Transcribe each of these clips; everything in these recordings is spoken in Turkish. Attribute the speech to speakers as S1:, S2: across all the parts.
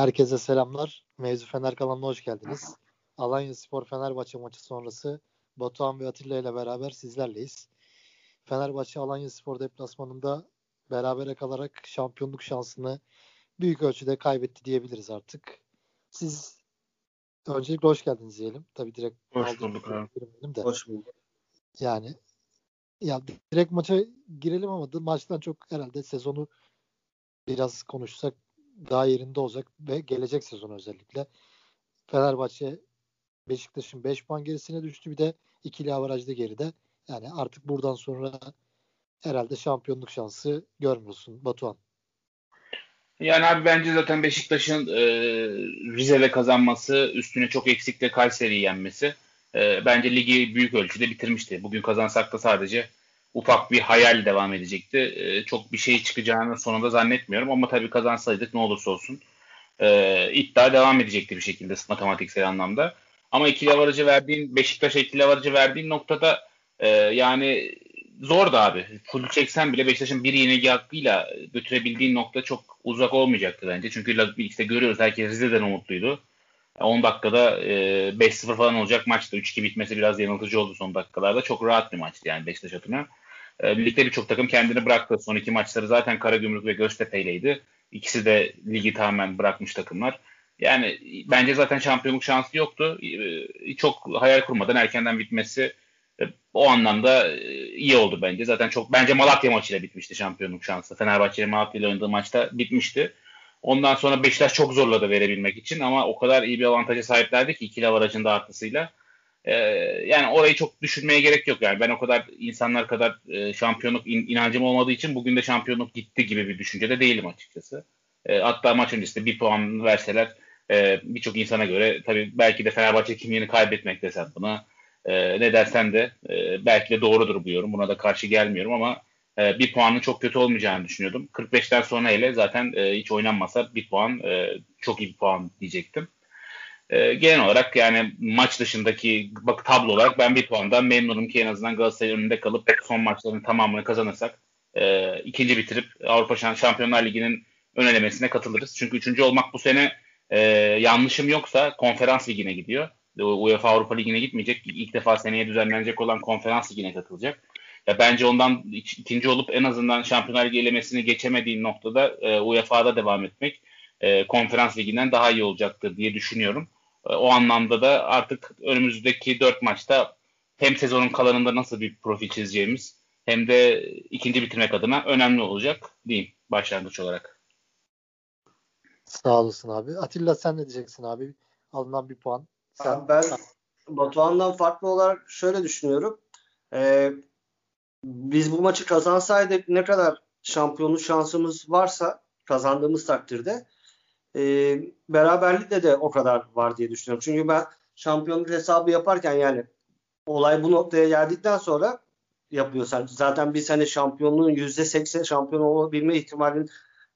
S1: Herkese selamlar. Mevzu Fener kanalına hoş geldiniz. Alanya Spor Fenerbahçe maçı sonrası Batuhan ve Atilla ile beraber sizlerleyiz. Fenerbahçe Alanya Spor deplasmanında berabere kalarak şampiyonluk şansını büyük ölçüde kaybetti diyebiliriz artık. Siz öncelikle hoş geldiniz diyelim. Tabii direkt
S2: hoş bulduk.
S1: De.
S2: Hoş bulduk.
S1: Yani ya direkt maça girelim ama maçtan çok herhalde sezonu biraz konuşsak daha yerinde olacak ve gelecek sezon özellikle. Fenerbahçe Beşiktaş'ın 5 puan gerisine düştü. Bir de ikili avarajda geride. Yani artık buradan sonra herhalde şampiyonluk şansı görmüyorsun Batuhan.
S2: Yani abi bence zaten Beşiktaş'ın e, Rize'de kazanması, üstüne çok eksikle Kayseri'yi yenmesi e, bence ligi büyük ölçüde bitirmişti. Bugün kazansak da sadece ufak bir hayal devam edecekti. E, çok bir şey çıkacağını sonunda zannetmiyorum ama tabii kazansaydık ne olursa olsun e, iddia devam edecekti bir şekilde matematiksel anlamda. Ama ikili avarajı verdiğin Beşiktaş'a ikili avarajı verdiğin noktada e, yani zor da abi. Full çeksen bile Beşiktaş'ın bir yenilgi hakkıyla götürebildiğin nokta çok uzak olmayacaktı bence. Çünkü işte görüyoruz herkes Rize'den umutluydu. 10 dakikada e, 5-0 falan olacak maçtı. 3-2 bitmesi biraz yanıltıcı oldu son dakikalarda. Çok rahat bir maçtı yani Beşiktaş adına. E, birlikte birçok takım kendini bıraktı. Son iki maçları zaten Karagümrük ve Göztepe'yleydi. İkisi de ligi tamamen bırakmış takımlar. Yani bence zaten şampiyonluk şansı yoktu. E, çok hayal kurmadan erkenden bitmesi e, o anlamda e, iyi oldu bence. Zaten çok bence Malatya maçıyla bitmişti şampiyonluk şansı. Fenerbahçe'nin Malatya ile oynadığı maçta bitmişti. Ondan sonra Beşiktaş çok zorladı verebilmek için ama o kadar iyi bir avantaja sahiplerdi ki ikili avarajın da artısıyla. Ee, yani orayı çok düşünmeye gerek yok yani. Ben o kadar insanlar kadar e, şampiyonluk in, inancım olmadığı için bugün de şampiyonluk gitti gibi bir düşüncede değilim açıkçası. E, hatta maç öncesinde bir puan verseler e, birçok insana göre tabii belki de Fenerbahçe kimliğini kaybetmek desen buna e, ne dersen de e, belki de doğrudur bu yorum. Buna da karşı gelmiyorum ama e, bir puanın çok kötü olmayacağını düşünüyordum. 45'ten sonra hele zaten e, hiç oynanmasa bir puan e, çok iyi bir puan diyecektim. E, genel olarak yani maç dışındaki bak tablo olarak ben bir puandan memnunum ki en azından Galatasaray önünde kalıp son maçların tamamını kazanırsak e, ikinci bitirip Avrupa Şampiyonlar Ligi'nin ön elemesine katılırız. Çünkü üçüncü olmak bu sene e, yanlışım yoksa konferans ligine gidiyor. UEFA Avrupa Ligi'ne gitmeyecek. İlk defa seneye düzenlenecek olan konferans ligine katılacak. Ya bence ondan ikinci olup en azından Şampiyonlar Ligi elemesini geçemediğin noktada e, UEFA'da devam etmek e, konferans liginden daha iyi olacaktır diye düşünüyorum. E, o anlamda da artık önümüzdeki dört maçta hem sezonun kalanında nasıl bir profil çizeceğimiz hem de ikinci bitirmek adına önemli olacak diyeyim başlangıç olarak.
S1: Sağ olasın abi. Atilla sen ne diyeceksin abi? Alınan bir puan.
S3: Sen... Ben Batuhan'dan farklı olarak şöyle düşünüyorum. Ee, biz bu maçı kazansaydık ne kadar şampiyonluk şansımız varsa kazandığımız takdirde e, beraberlikle de o kadar var diye düşünüyorum. Çünkü ben şampiyonluk hesabı yaparken yani olay bu noktaya geldikten sonra yapıyorsan zaten biz hani şampiyonluğun %80 şampiyon olabilme ihtimalinin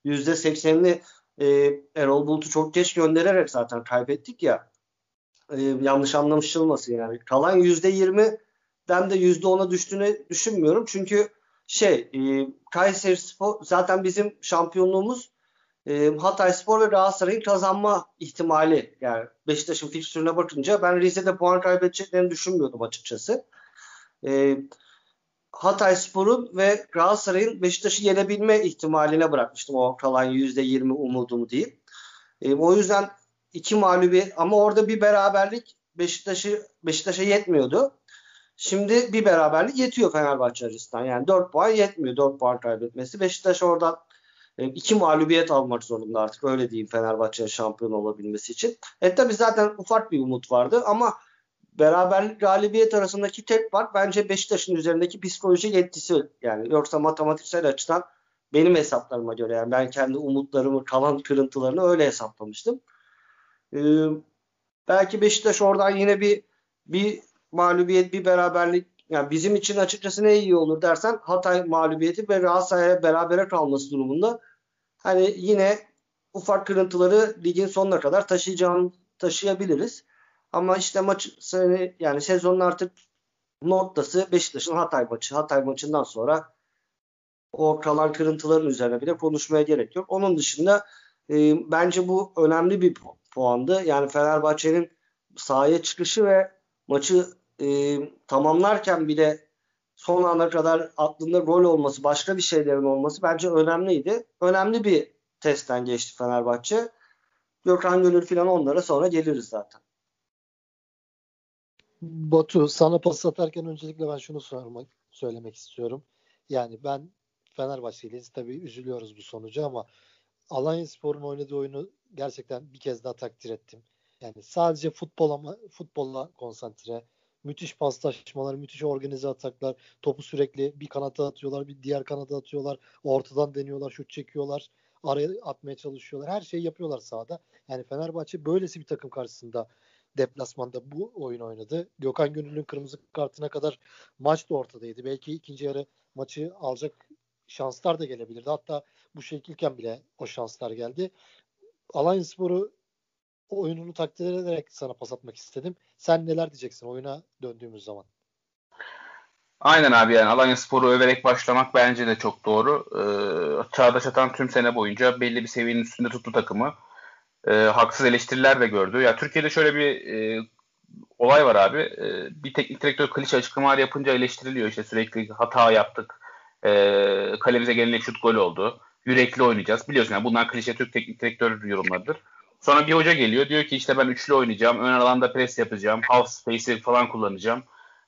S3: %80'ini e, Erol Bulut'u çok geç göndererek zaten kaybettik ya. E, yanlış anlamışılmasın yani. Kalan %20 den de %10'a düştüğünü düşünmüyorum. Çünkü şey e, Kayseri Spor zaten bizim şampiyonluğumuz e, Hatay Spor ve Galatasaray'ın kazanma ihtimali. Yani Beşiktaş'ın fikstürüne bakınca ben Rize'de puan kaybedeceklerini düşünmüyordum açıkçası. E, Hatay Spor'un ve Galatasaray'ın Beşiktaş'ı yenebilme ihtimaline bırakmıştım o kalan %20 umudumu diyeyim. E, o yüzden iki mağlubiyet ama orada bir beraberlik Beşiktaş'ı Beşiktaş'a yetmiyordu. Şimdi bir beraberlik yetiyor Fenerbahçe açısından. Yani 4 puan yetmiyor 4 puan kaybetmesi. Beşiktaş oradan iki mağlubiyet almak zorunda artık öyle diyeyim Fenerbahçe'nin şampiyon olabilmesi için. E tabi zaten ufak bir umut vardı ama beraberlik galibiyet arasındaki tek fark bence Beşiktaş'ın üzerindeki psikoloji yetkisi. Yani yoksa matematiksel açıdan benim hesaplarıma göre yani ben kendi umutlarımı kalan kırıntılarını öyle hesaplamıştım. Ee, belki Beşiktaş oradan yine bir bir mağlubiyet bir beraberlik yani bizim için açıkçası ne iyi olur dersen Hatay mağlubiyeti ve Galatasaray'a berabere kalması durumunda hani yine ufak kırıntıları ligin sonuna kadar taşıyacağını taşıyabiliriz. Ama işte maç yani sezonun artık noktası Beşiktaş'ın Hatay maçı. Hatay maçından sonra o kalan kırıntıların üzerine bile konuşmaya gerek yok. Onun dışında E, bence bu önemli bir puandı. Yani Fenerbahçe'nin sahaya çıkışı ve maçı e, tamamlarken bile son ana kadar aklında gol olması, başka bir şeylerin olması bence önemliydi. Önemli bir testten geçti Fenerbahçe. Gökhan Gönül falan onlara sonra geliriz zaten.
S1: Batu sana pas atarken öncelikle ben şunu sormak, söylemek istiyorum. Yani ben Fenerbahçeliyiz. Tabii üzülüyoruz bu sonucu ama Alanya Spor'un oynadığı oyunu gerçekten bir kez daha takdir ettim. Yani sadece futbol ama futbolla konsantre. Müthiş paslaşmalar, müthiş organize ataklar. Topu sürekli bir kanata atıyorlar, bir diğer kanata atıyorlar. Ortadan deniyorlar, şut çekiyorlar. Araya atmaya çalışıyorlar. Her şeyi yapıyorlar sahada. Yani Fenerbahçe böylesi bir takım karşısında deplasmanda bu oyun oynadı. Gökhan Gönül'ün kırmızı kartına kadar maç da ortadaydı. Belki ikinci yarı maçı alacak şanslar da gelebilirdi. Hatta bu şekilken bile o şanslar geldi. Alanya Sporu oyununu takdir ederek sana pas atmak istedim. Sen neler diyeceksin oyuna döndüğümüz zaman?
S2: Aynen abi yani Alanya Sporu överek başlamak bence de çok doğru. Ee, Çağdaş Atan tüm sene boyunca belli bir seviyenin üstünde tuttu takımı. Ee, haksız eleştiriler de gördü. Ya Türkiye'de şöyle bir e, olay var abi. Ee, bir teknik direktör klişe açıklamalar yapınca eleştiriliyor. İşte sürekli hata yaptık. Ee, kalemize gelen şut gol oldu. Yürekli oynayacağız. Biliyorsun yani bunlar klişe Türk teknik direktör yorumlarıdır. Sonra bir hoca geliyor. Diyor ki işte ben üçlü oynayacağım. Ön alanda pres yapacağım. Half space'i falan kullanacağım.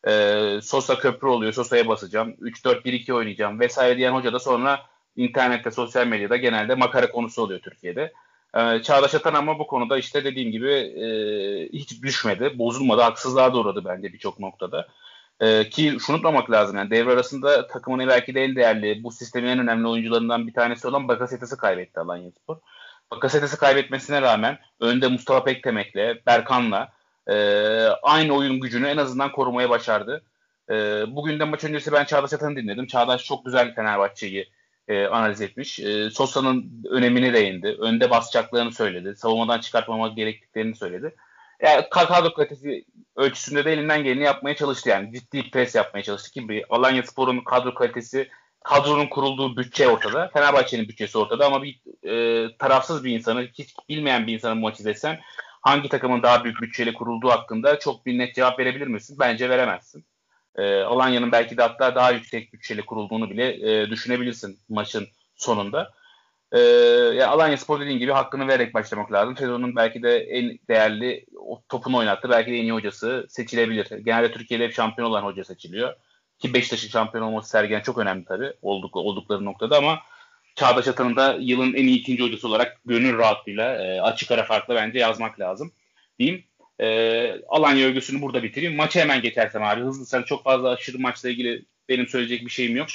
S2: Ee, Sosa köprü oluyor. Sosa'ya basacağım. 3-4-1-2 oynayacağım vesaire diyen hoca da sonra internette, sosyal medyada genelde makara konusu oluyor Türkiye'de. Ee, Çağdaş Atan ama bu konuda işte dediğim gibi e, hiç düşmedi. Bozulmadı. Haksızlığa da uğradı bence birçok noktada. Ee, ki şunu unutmamak lazım yani devre arasında takımın belki de en değerli bu sistemin en önemli oyuncularından bir tanesi olan Bakasetas'ı kaybetti Alanya Spor. Bakasetas'ı kaybetmesine rağmen önde Mustafa Pektemek'le, Berkan'la e, aynı oyun gücünü en azından korumaya başardı. E, bugün de maç öncesi ben Çağdaş Atan'ı dinledim. Çağdaş çok güzel Fenerbahçe'yi e, analiz etmiş. E, Sosa'nın önemini değindi. Önde basacaklarını söyledi. Savunmadan çıkartmamak gerektiklerini söyledi. Yani kadro kalitesi ölçüsünde de elinden geleni yapmaya çalıştı yani. Ciddi pres yapmaya çalıştı ki bir Alanya Spor'un kadro kalitesi kadronun kurulduğu bütçe ortada. Fenerbahçe'nin bütçesi ortada ama bir e, tarafsız bir insanı, hiç bilmeyen bir insanın maç izlesen hangi takımın daha büyük bütçeyle kurulduğu hakkında çok bir net cevap verebilir misin? Bence veremezsin. E, Alanya'nın belki de hatta daha yüksek bütçeyle kurulduğunu bile e, düşünebilirsin maçın sonunda. E, ya Alanya Spor dediğin gibi hakkını vererek başlamak lazım. Sezonun belki de en değerli topunu oynattı. Belki de en iyi hocası seçilebilir. Genelde Türkiye'de hep şampiyon olan hoca seçiliyor. Ki Beşiktaş'ın şampiyon olması Sergen çok önemli tabii olduk, oldukları noktada ama Çağdaş Atan'ı da yılın en iyi ikinci hocası olarak gönül rahatlığıyla e, açık ara farklı bence yazmak lazım diyeyim. E, Alanya övgüsünü burada bitireyim. Maça hemen geçersem abi hızlı çok fazla aşırı maçla ilgili benim söyleyecek bir şeyim yok.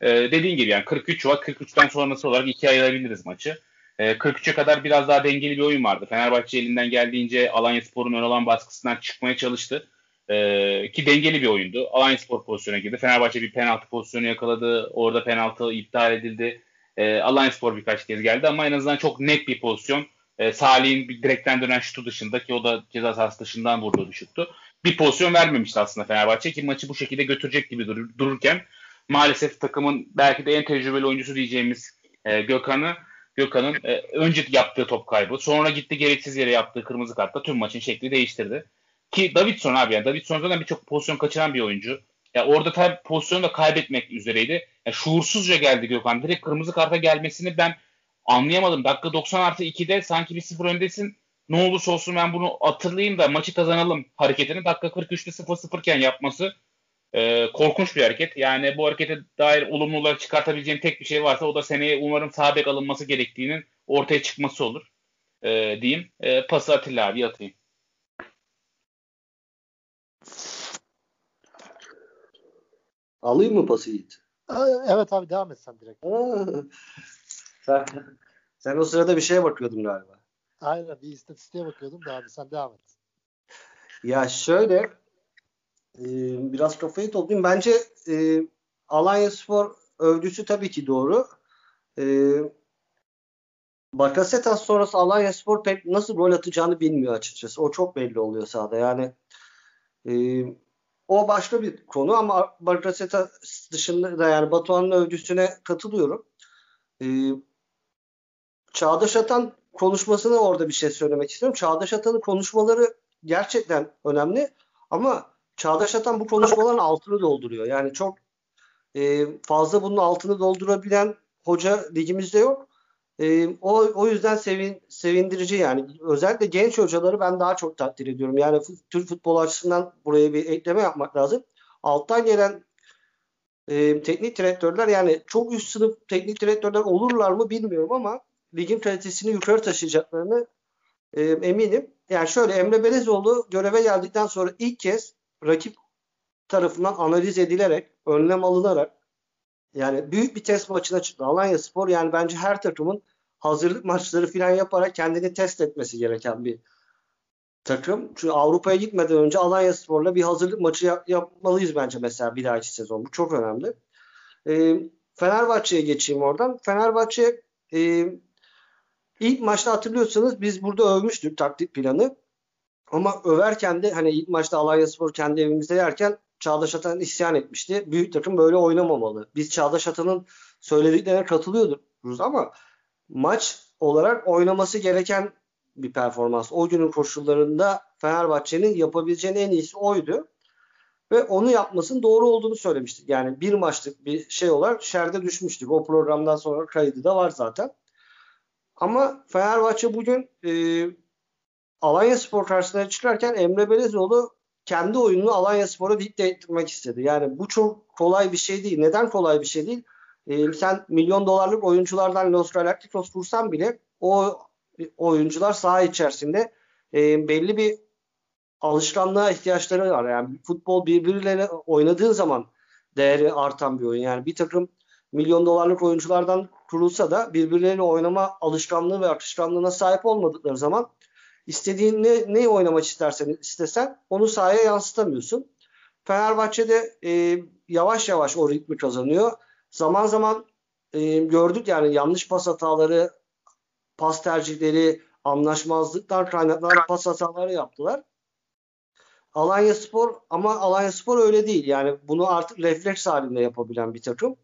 S2: E, dediğin gibi yani 43 var. 43'ten sonrası olarak ikiye ayırabiliriz maçı. E, 43'e kadar biraz daha dengeli bir oyun vardı. Fenerbahçe elinden geldiğince Alanya Spor'un ön olan baskısından çıkmaya çalıştı. Ee, ki dengeli bir oyundu. Alanya Spor pozisyona girdi. Fenerbahçe bir penaltı pozisyonu yakaladı. Orada penaltı iptal edildi. Ee, Alanya Spor birkaç kez geldi ama en azından çok net bir pozisyon. Ee, Salih'in bir direkten dönen şutu dışında ki o da ceza sahası dışından vurduğu bir şuttu. Bir pozisyon vermemişti aslında Fenerbahçe ki maçı bu şekilde götürecek gibi durur, dururken maalesef takımın belki de en tecrübeli oyuncusu diyeceğimiz e, Gökhan'ı Gökhan'ın e, önce yaptığı top kaybı sonra gitti gereksiz yere yaptığı kırmızı kartla tüm maçın şekli değiştirdi. Ki Davidson abi yani Davidson zaten birçok pozisyon kaçıran bir oyuncu. Ya orada tabii pozisyonu da kaybetmek üzereydi. Ya şuursuzca geldi Gökhan. Direkt kırmızı karta gelmesini ben anlayamadım. Dakika 90 artı 2'de sanki bir sıfır öndesin. Ne olursa olsun ben bunu hatırlayayım da maçı kazanalım hareketini. Dakika 43'te 0-0 iken yapması e, korkunç bir hareket. Yani bu harekete dair olumlu olarak çıkartabileceğim tek bir şey varsa o da seneye umarım sağ alınması gerektiğinin ortaya çıkması olur. E, diyeyim. E, pası Atilla abi atayım.
S3: Alayım mı pası Yiğit?
S1: Evet abi devam et sen direkt.
S3: sen, sen o sırada bir şeye bakıyordun galiba.
S1: Aynen bir istatistiğe bakıyordum da abi sen devam et.
S3: Ya şöyle e, biraz kafayı toplayayım. Bence e, Alanya Spor övgüsü tabii ki doğru. E, Bakasetas sonrası Alanya Spor pek nasıl gol atacağını bilmiyor açıkçası. O çok belli oluyor sahada. Yani e, o başka bir konu ama Bakasetas dışında da yani Batuhan'ın övgüsüne katılıyorum. Ee, Çağdaş Atan konuşmasını orada bir şey söylemek istiyorum. Çağdaş Atan'ın konuşmaları gerçekten önemli ama Çağdaş Atan bu konuşmaların altını dolduruyor. Yani çok e, fazla bunun altını doldurabilen hoca ligimizde yok. E, o, o yüzden sevin, sevindirici yani. Özellikle genç hocaları ben daha çok takdir ediyorum. Yani Türk futbol açısından buraya bir ekleme yapmak lazım. Alttan gelen e, teknik direktörler yani çok üst sınıf teknik direktörler olurlar mı bilmiyorum ama ligin kalitesini yukarı taşıyacaklarını e, eminim. Yani şöyle Emre Belezoğlu göreve geldikten sonra ilk kez rakip tarafından analiz edilerek, önlem alınarak yani büyük bir test maçına çıktı. Alanya Spor yani bence her takımın hazırlık maçları falan yaparak kendini test etmesi gereken bir takım. Çünkü Avrupa'ya gitmeden önce Alanya Spor'la bir hazırlık maçı yap- yapmalıyız bence mesela bir dahaki sezon. Bu çok önemli. E, Fenerbahçe'ye geçeyim oradan. Fenerbahçe e, ilk maçta hatırlıyorsanız biz burada övmüştük taktik planı. Ama överken de hani ilk maçta Alanya Spor kendi evimizde yerken Çağdaş Atan isyan etmişti. Büyük takım böyle oynamamalı. Biz Çağdaş Atan'ın söylediklerine katılıyoruz ama maç olarak oynaması gereken bir performans. O günün koşullarında Fenerbahçe'nin yapabileceğinin en iyisi oydu. Ve onu yapmasının doğru olduğunu söylemiştik. Yani bir maçlık bir şey olarak şerde düşmüştük. O programdan sonra kaydı da var zaten. Ama Fenerbahçe bugün e, Alanya Spor karşısına çıkarken Emre Belezoğlu kendi oyununu Alanya Spor'a dikte ettirmek istedi. Yani bu çok kolay bir şey değil. Neden kolay bir şey değil? E, sen milyon dolarlık oyunculardan Los Galacticos vursan bile o oyuncular saha içerisinde e, belli bir alışkanlığa ihtiyaçları var. Yani futbol birbirleriyle oynadığın zaman değeri artan bir oyun. Yani bir takım milyon dolarlık oyunculardan kurulsa da birbirleriyle oynama alışkanlığı ve akışkanlığına sahip olmadıkları zaman istediğin ne, ne oynamak istersen istesen onu sahaya yansıtamıyorsun. Fenerbahçe'de e, yavaş yavaş o ritmi kazanıyor. Zaman zaman e, gördük yani yanlış pas hataları, pas tercihleri, anlaşmazlıklar kaynaklanan pas hataları yaptılar. Alanya Spor ama Alanya Spor öyle değil. Yani bunu artık refleks halinde yapabilen bir takım.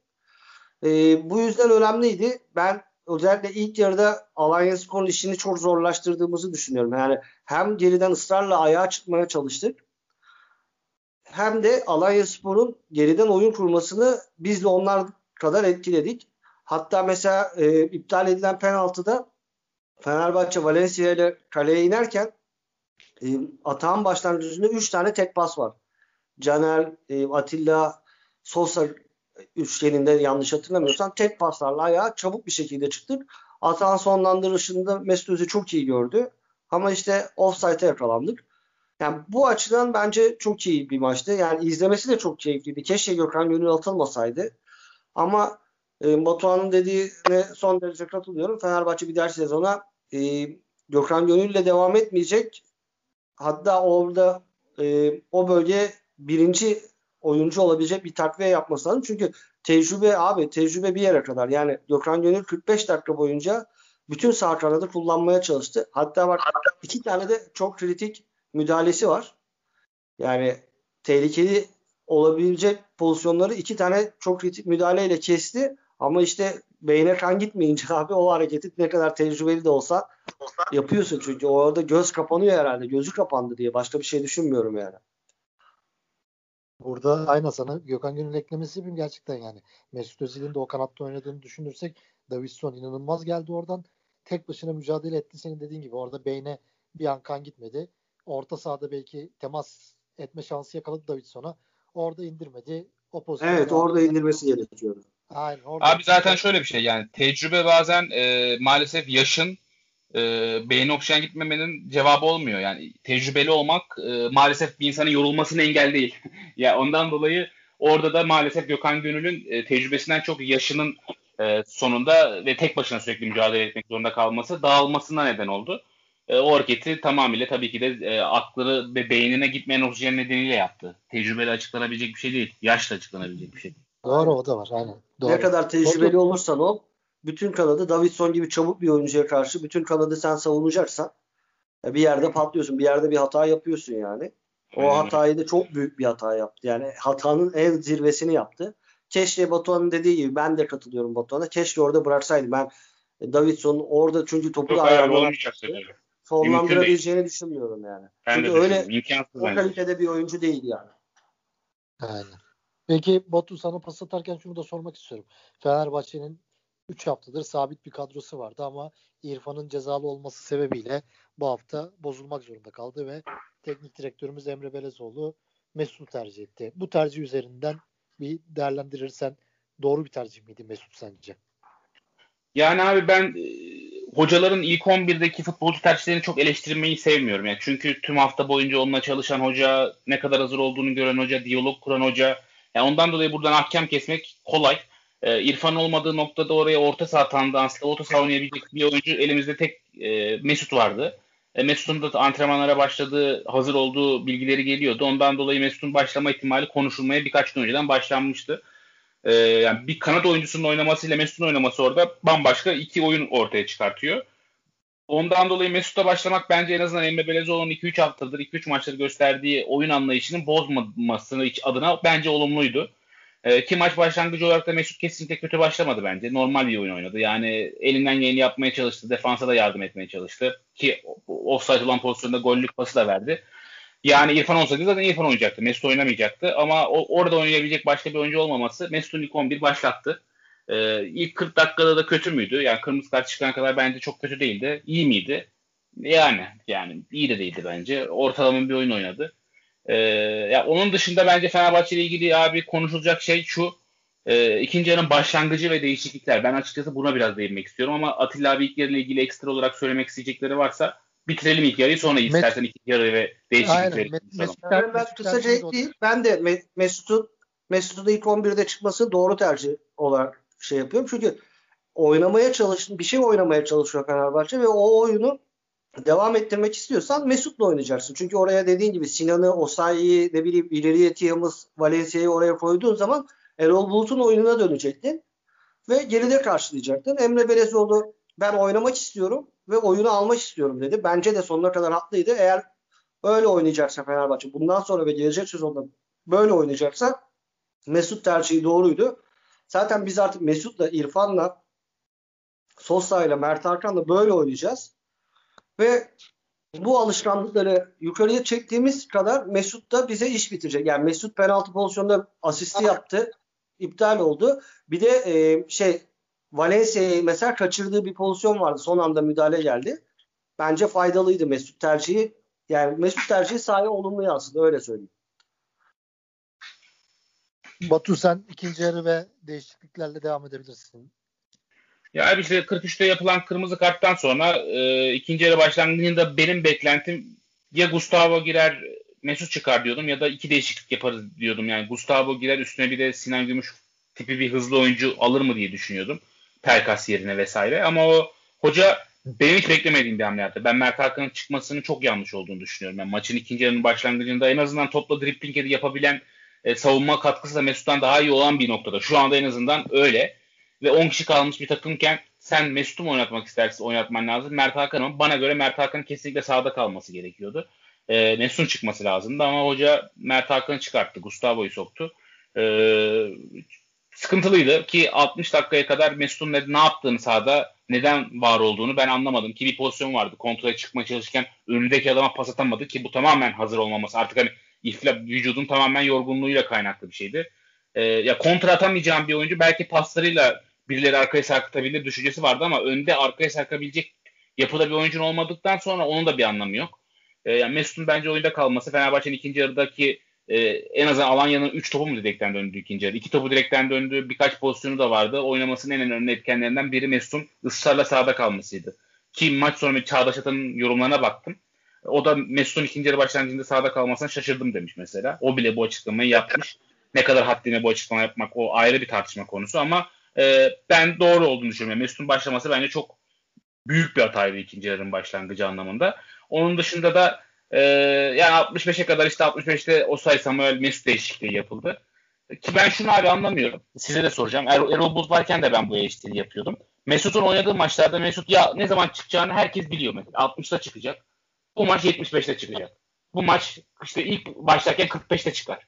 S3: E, bu yüzden önemliydi. Ben özellikle ilk yarıda Alanya Spor'un işini çok zorlaştırdığımızı düşünüyorum. Yani hem geriden ısrarla ayağa çıkmaya çalıştık. Hem de Alanya Spor'un geriden oyun kurmasını biz de onlar kadar etkiledik. Hatta mesela e, iptal edilen penaltıda Fenerbahçe Valencia ile kaleye inerken e, atağın başlangıcında 3 tane tek pas var. Caner, e, Atilla, Sosa üçgeninde yanlış hatırlamıyorsam tek paslarla ayağa çabuk bir şekilde çıktık. Atağın sonlandırışında Mesut Özil çok iyi gördü. Ama işte offside'e yakalandık. Yani bu açıdan bence çok iyi bir maçtı. Yani izlemesi de çok keyifliydi. Keşke Gökhan Gönül atılmasaydı. Ama e, Batuhan'ın dediğine son derece katılıyorum. Fenerbahçe bir ders sezona e, Gökhan Gönül'le devam etmeyecek. Hatta orada e, o bölge birinci oyuncu olabilecek bir takviye yapması lazım. Çünkü tecrübe abi tecrübe bir yere kadar. Yani Gökhan Gönül 45 dakika boyunca bütün sağ kanadı kullanmaya çalıştı. Hatta bak iki tane de çok kritik müdahalesi var. Yani tehlikeli olabilecek pozisyonları iki tane çok kritik müdahaleyle kesti. Ama işte beyne kan gitmeyince abi o hareketi ne kadar tecrübeli de olsa yapıyorsun. Çünkü orada göz kapanıyor herhalde. Gözü kapandı diye. Başka bir şey düşünmüyorum yani.
S1: Burada aynı sana Gökhan Gönül eklemesi yapayım gerçekten yani. Mesut Özil'in de o kanatta oynadığını düşünürsek Davidson inanılmaz geldi oradan. Tek başına mücadele etti senin dediğin gibi. Orada beyne bir an kan gitmedi. Orta sahada belki temas etme şansı yakaladı Davidson'a. Orada indirmedi. O
S3: pozisyonu evet orada indirmesi gerekiyordu.
S2: Aynen, orada Abi zaten şöyle bir şey yani tecrübe bazen e, maalesef yaşın e, beyin okşayan gitmemenin cevabı olmuyor. Yani tecrübeli olmak e, maalesef bir insanın yorulmasına engel değil. ya ondan dolayı orada da maalesef Gökhan Gönül'ün e, tecrübesinden çok yaşının e, sonunda ve tek başına sürekli mücadele etmek zorunda kalması dağılmasına neden oldu. E, o hareketi tamamıyla tabii ki de e, aklı ve beynine gitmeyen oksijen nedeniyle yaptı. Tecrübeli açıklanabilecek bir şey değil. Yaşla açıklanabilecek bir şey.
S1: Doğru o da var. Aynen. Doğru.
S3: Ne kadar tecrübeli olursan ol bütün kanadı Davidson gibi çabuk bir oyuncuya karşı bütün kanadı sen savunacaksan e, bir yerde patlıyorsun. Bir yerde bir hata yapıyorsun yani. O hatayı da çok büyük bir hata yaptı. Yani hatanın en zirvesini yaptı. Keşke Batuhan'ın dediği gibi ben de katılıyorum Batuhan'a. Keşke orada bıraksaydı. Ben E, Davidson orada çünkü topu da ayarlamak sonlandırabileceğini düşünmüyorum yani. Ben çünkü öyle o kalitede bir oyuncu değil yani.
S1: Aynen. Peki Batu sana pas atarken şunu da sormak istiyorum. Fenerbahçe'nin 3 haftadır sabit bir kadrosu vardı ama İrfan'ın cezalı olması sebebiyle bu hafta bozulmak zorunda kaldı ve teknik direktörümüz Emre Belezoğlu Mesut tercih etti. Bu tercih üzerinden bir değerlendirirsen doğru bir tercih miydi Mesut sence?
S2: Yani abi ben e, hocaların ilk 11'deki futbolcu tercihlerini çok eleştirmeyi sevmiyorum. Yani çünkü tüm hafta boyunca onunla çalışan hoca, ne kadar hazır olduğunu gören hoca, diyalog kuran hoca. Yani ondan dolayı buradan ahkam kesmek kolay. Ee, İrfan olmadığı noktada oraya orta saha tandanslı, orta saha oynayabilecek bir oyuncu elimizde tek e, Mesut vardı. E, Mesut'un da antrenmanlara başladığı, hazır olduğu bilgileri geliyordu. Ondan dolayı Mesut'un başlama ihtimali konuşulmaya birkaç gün önceden başlanmıştı. E, yani bir kanat oyuncusunun oynamasıyla Mesut'un oynaması orada bambaşka iki oyun ortaya çıkartıyor. Ondan dolayı Mesut'a başlamak bence en azından Emre Belezoğlu'nun 2-3 haftadır 2-3 maçları gösterdiği oyun anlayışının bozmaması adına bence olumluydu. E, ki maç başlangıcı olarak da Mesut kesinlikle kötü başlamadı bence. Normal bir oyun oynadı. Yani elinden geleni yapmaya çalıştı. Defansa da yardım etmeye çalıştı. Ki offside olan pozisyonda gollük pası da verdi. Yani İrfan olsaydı zaten İrfan oynayacaktı. Mesut oynamayacaktı. Ama o, orada oynayabilecek başka bir oyuncu olmaması Mesut'un ilk 11 başlattı. Ee, ilk 40 dakikada da kötü müydü? Yani kırmızı kart çıkana kadar bence çok kötü değildi. İyi miydi? Yani yani iyi de değildi bence. Ortalama bir oyun oynadı. Ee, ya onun dışında bence Fenerbahçe ile ilgili abi konuşulacak şey şu. E, ikinci yarının başlangıcı ve değişiklikler. Ben açıkçası buna biraz değinmek istiyorum ama Atilla abi ilk yarıyla ilgili ekstra olarak söylemek isteyecekleri varsa bitirelim ilk yarıyı sonra Met, istersen ikinci yarı ve değişiklikleri. Met,
S3: Mesut, ben, ben kısaca ekleyeyim. Ben de Mesut'un Mesut'un ilk 11'de çıkması doğru tercih olarak şey yapıyorum. Çünkü oynamaya çalıştım, bir şey oynamaya çalışıyor Fenerbahçe ve o oyunu devam ettirmek istiyorsan Mesut'la oynayacaksın. Çünkü oraya dediğin gibi Sinan'ı, Osayi'yi, ne bileyim ileriye Tiamız, Valencia'yı oraya koyduğun zaman Erol Bulut'un oyununa dönecektin. Ve geride karşılayacaktın. Emre Belezoğlu ben oynamak istiyorum ve oyunu almak istiyorum dedi. Bence de sonuna kadar haklıydı. Eğer öyle oynayacaksa Fenerbahçe bundan sonra ve gelecek sezonda böyle oynayacaksa Mesut tercihi doğruydu. Zaten biz artık Mesut'la, İrfan'la, Sosa Mert Hakan'la böyle oynayacağız. Ve bu alışkanlıkları yukarıya çektiğimiz kadar Mesut da bize iş bitirecek. Yani Mesut penaltı pozisyonunda asisti yaptı. iptal oldu. Bir de e, şey Valencia'yı mesela kaçırdığı bir pozisyon vardı. Son anda müdahale geldi. Bence faydalıydı Mesut tercihi. Yani Mesut tercihi sahaya olumlu yansıdı öyle söyleyeyim.
S1: Batu sen ikinci yarı ve değişikliklerle devam edebilirsin.
S2: Ya işte 43'te yapılan kırmızı karttan sonra e, ikinci yarı başlangıcında benim beklentim ya Gustavo girer Mesut çıkar diyordum ya da iki değişiklik yaparız diyordum. Yani Gustavo girer üstüne bir de Sinan Gümüş tipi bir hızlı oyuncu alır mı diye düşünüyordum. Pelkas yerine vesaire. Ama o hoca benim hiç beklemediğim bir hamle yaptı. Ben Mert Hakan'ın çıkmasının çok yanlış olduğunu düşünüyorum. Yani maçın ikinci yarının başlangıcında en azından topla dribbling yapabilen e, savunma katkısı da Mesut'tan daha iyi olan bir noktada. Şu anda en azından öyle ve 10 kişi kalmış bir takımken sen Mesut'u mu oynatmak istersin oynatman lazım. Mert Hakan'ın bana göre Mert Hakan'ın kesinlikle sahada kalması gerekiyordu. E, Mesut'un çıkması lazımdı ama hoca Mert Hakan'ı çıkarttı. Gustavo'yu soktu. E, sıkıntılıydı ki 60 dakikaya kadar Mesut'un ne, ne yaptığını sahada neden var olduğunu ben anlamadım ki bir pozisyon vardı. Kontrole çıkmaya çalışırken önündeki adama pas atamadı ki bu tamamen hazır olmaması. Artık hani ifla vücudun tamamen yorgunluğuyla kaynaklı bir şeydi e, ya kontra atamayacağım bir oyuncu belki paslarıyla birileri arkaya sarkıtabilir düşüncesi vardı ama önde arkaya sarkabilecek yapıda bir oyuncun olmadıktan sonra onun da bir anlamı yok. E, yani Mesut'un bence oyunda kalması Fenerbahçe'nin ikinci yarıdaki e, en azından Alanya'nın 3 topu mu direkten döndü ikinci yarı? 2 topu direkten döndü. Birkaç pozisyonu da vardı. Oynamasının en önemli etkenlerinden biri Mesut'un ısrarla sahada kalmasıydı. Ki maç sonu Çağdaş Atan'ın yorumlarına baktım. O da Mesut'un ikinci yarı başlangıcında sahada kalmasına şaşırdım demiş mesela. O bile bu açıklamayı yapmış ne kadar haddine bu açıklama yapmak o ayrı bir tartışma konusu ama e, ben doğru olduğunu düşünüyorum. Mesut'un başlaması bence çok büyük bir hataydı ikinci yarının başlangıcı anlamında. Onun dışında da e, yani 65'e kadar işte 65'te Osay Samuel Mesut değişikliği yapıldı. Ki ben şunu abi anlamıyorum. Size de soracağım. Er Erol Bulut varken de ben bu eleştiriyi yapıyordum. Mesut'un oynadığı maçlarda Mesut ya ne zaman çıkacağını herkes biliyor. Mesela 60'ta çıkacak. Bu maç 75'te çıkacak. Bu maç işte ilk başlarken 45'te çıkar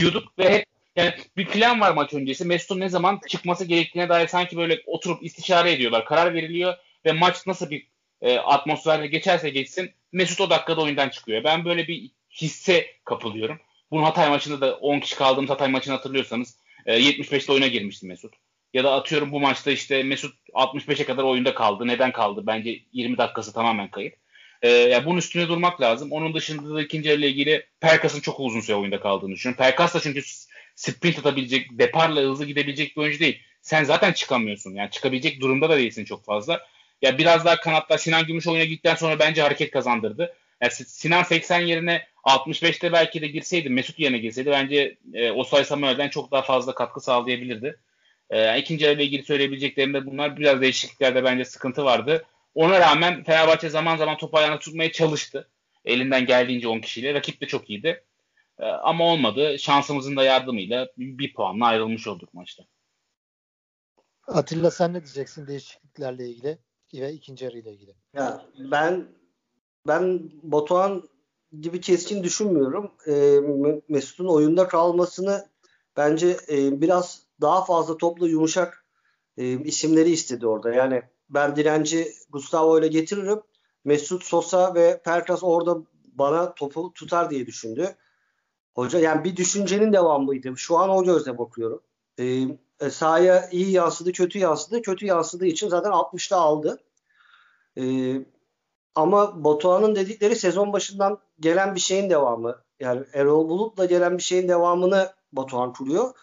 S2: diyorduk ve hep Yani bir plan var maç öncesi. Mesut'un ne zaman çıkması gerektiğine dair sanki böyle oturup istişare ediyorlar. Karar veriliyor ve maç nasıl bir e, atmosferde geçerse geçsin Mesut o dakikada oyundan çıkıyor. Ben böyle bir hisse kapılıyorum. Bunun Hatay maçında da 10 kişi kaldığımız Hatay maçını hatırlıyorsanız e, 75'te oyuna girmişti Mesut. Ya da atıyorum bu maçta işte Mesut 65'e kadar oyunda kaldı. Neden kaldı? Bence 20 dakikası tamamen kayıp. E, yani bunun üstüne durmak lazım. Onun dışında da ikinci ile ilgili Perkas'ın çok uzun süre oyunda kaldığını düşünüyorum. Perkas da çünkü sprint atabilecek, deparla hızlı gidebilecek bir oyuncu değil. Sen zaten çıkamıyorsun. Yani çıkabilecek durumda da değilsin çok fazla. Ya biraz daha kanatlar Sinan Gümüş oyuna gittikten sonra bence hareket kazandırdı. Yani Sinan 80 yerine 65'te belki de girseydi, Mesut yerine girseydi bence e, Osay Samuel'den çok daha fazla katkı sağlayabilirdi. E, ikinci yarıyla ilgili söyleyebileceklerim de bunlar. Biraz değişikliklerde bence sıkıntı vardı. Ona rağmen Fenerbahçe zaman zaman topu ayağına tutmaya çalıştı. Elinden geldiğince 10 kişiyle. Rakip de çok iyiydi. E, ama olmadı. Şansımızın da yardımıyla bir, bir puanla ayrılmış olduk maçta.
S1: Atilla sen ne diyeceksin değişikliklerle ilgili ve ikinci yarı ile ilgili?
S3: Ya ben ben Batuhan gibi keskin düşünmüyorum. E, Mesut'un oyunda kalmasını bence e, biraz daha fazla topla yumuşak e, isimleri istedi orada. Yani ben direnci Gustavo ile getiririm. Mesut Sosa ve Perkas orada bana topu tutar diye düşündü. Hoca yani bir düşüncenin devamıydı. Şu an o gözle bakıyorum. Ee, e, sahaya iyi yansıdı, kötü yansıdı. Kötü yansıdığı için zaten 60'ta aldı. Ee, ama Batuhan'ın dedikleri sezon başından gelen bir şeyin devamı. Yani Erol Bulut'la gelen bir şeyin devamını Batuhan kuruyor.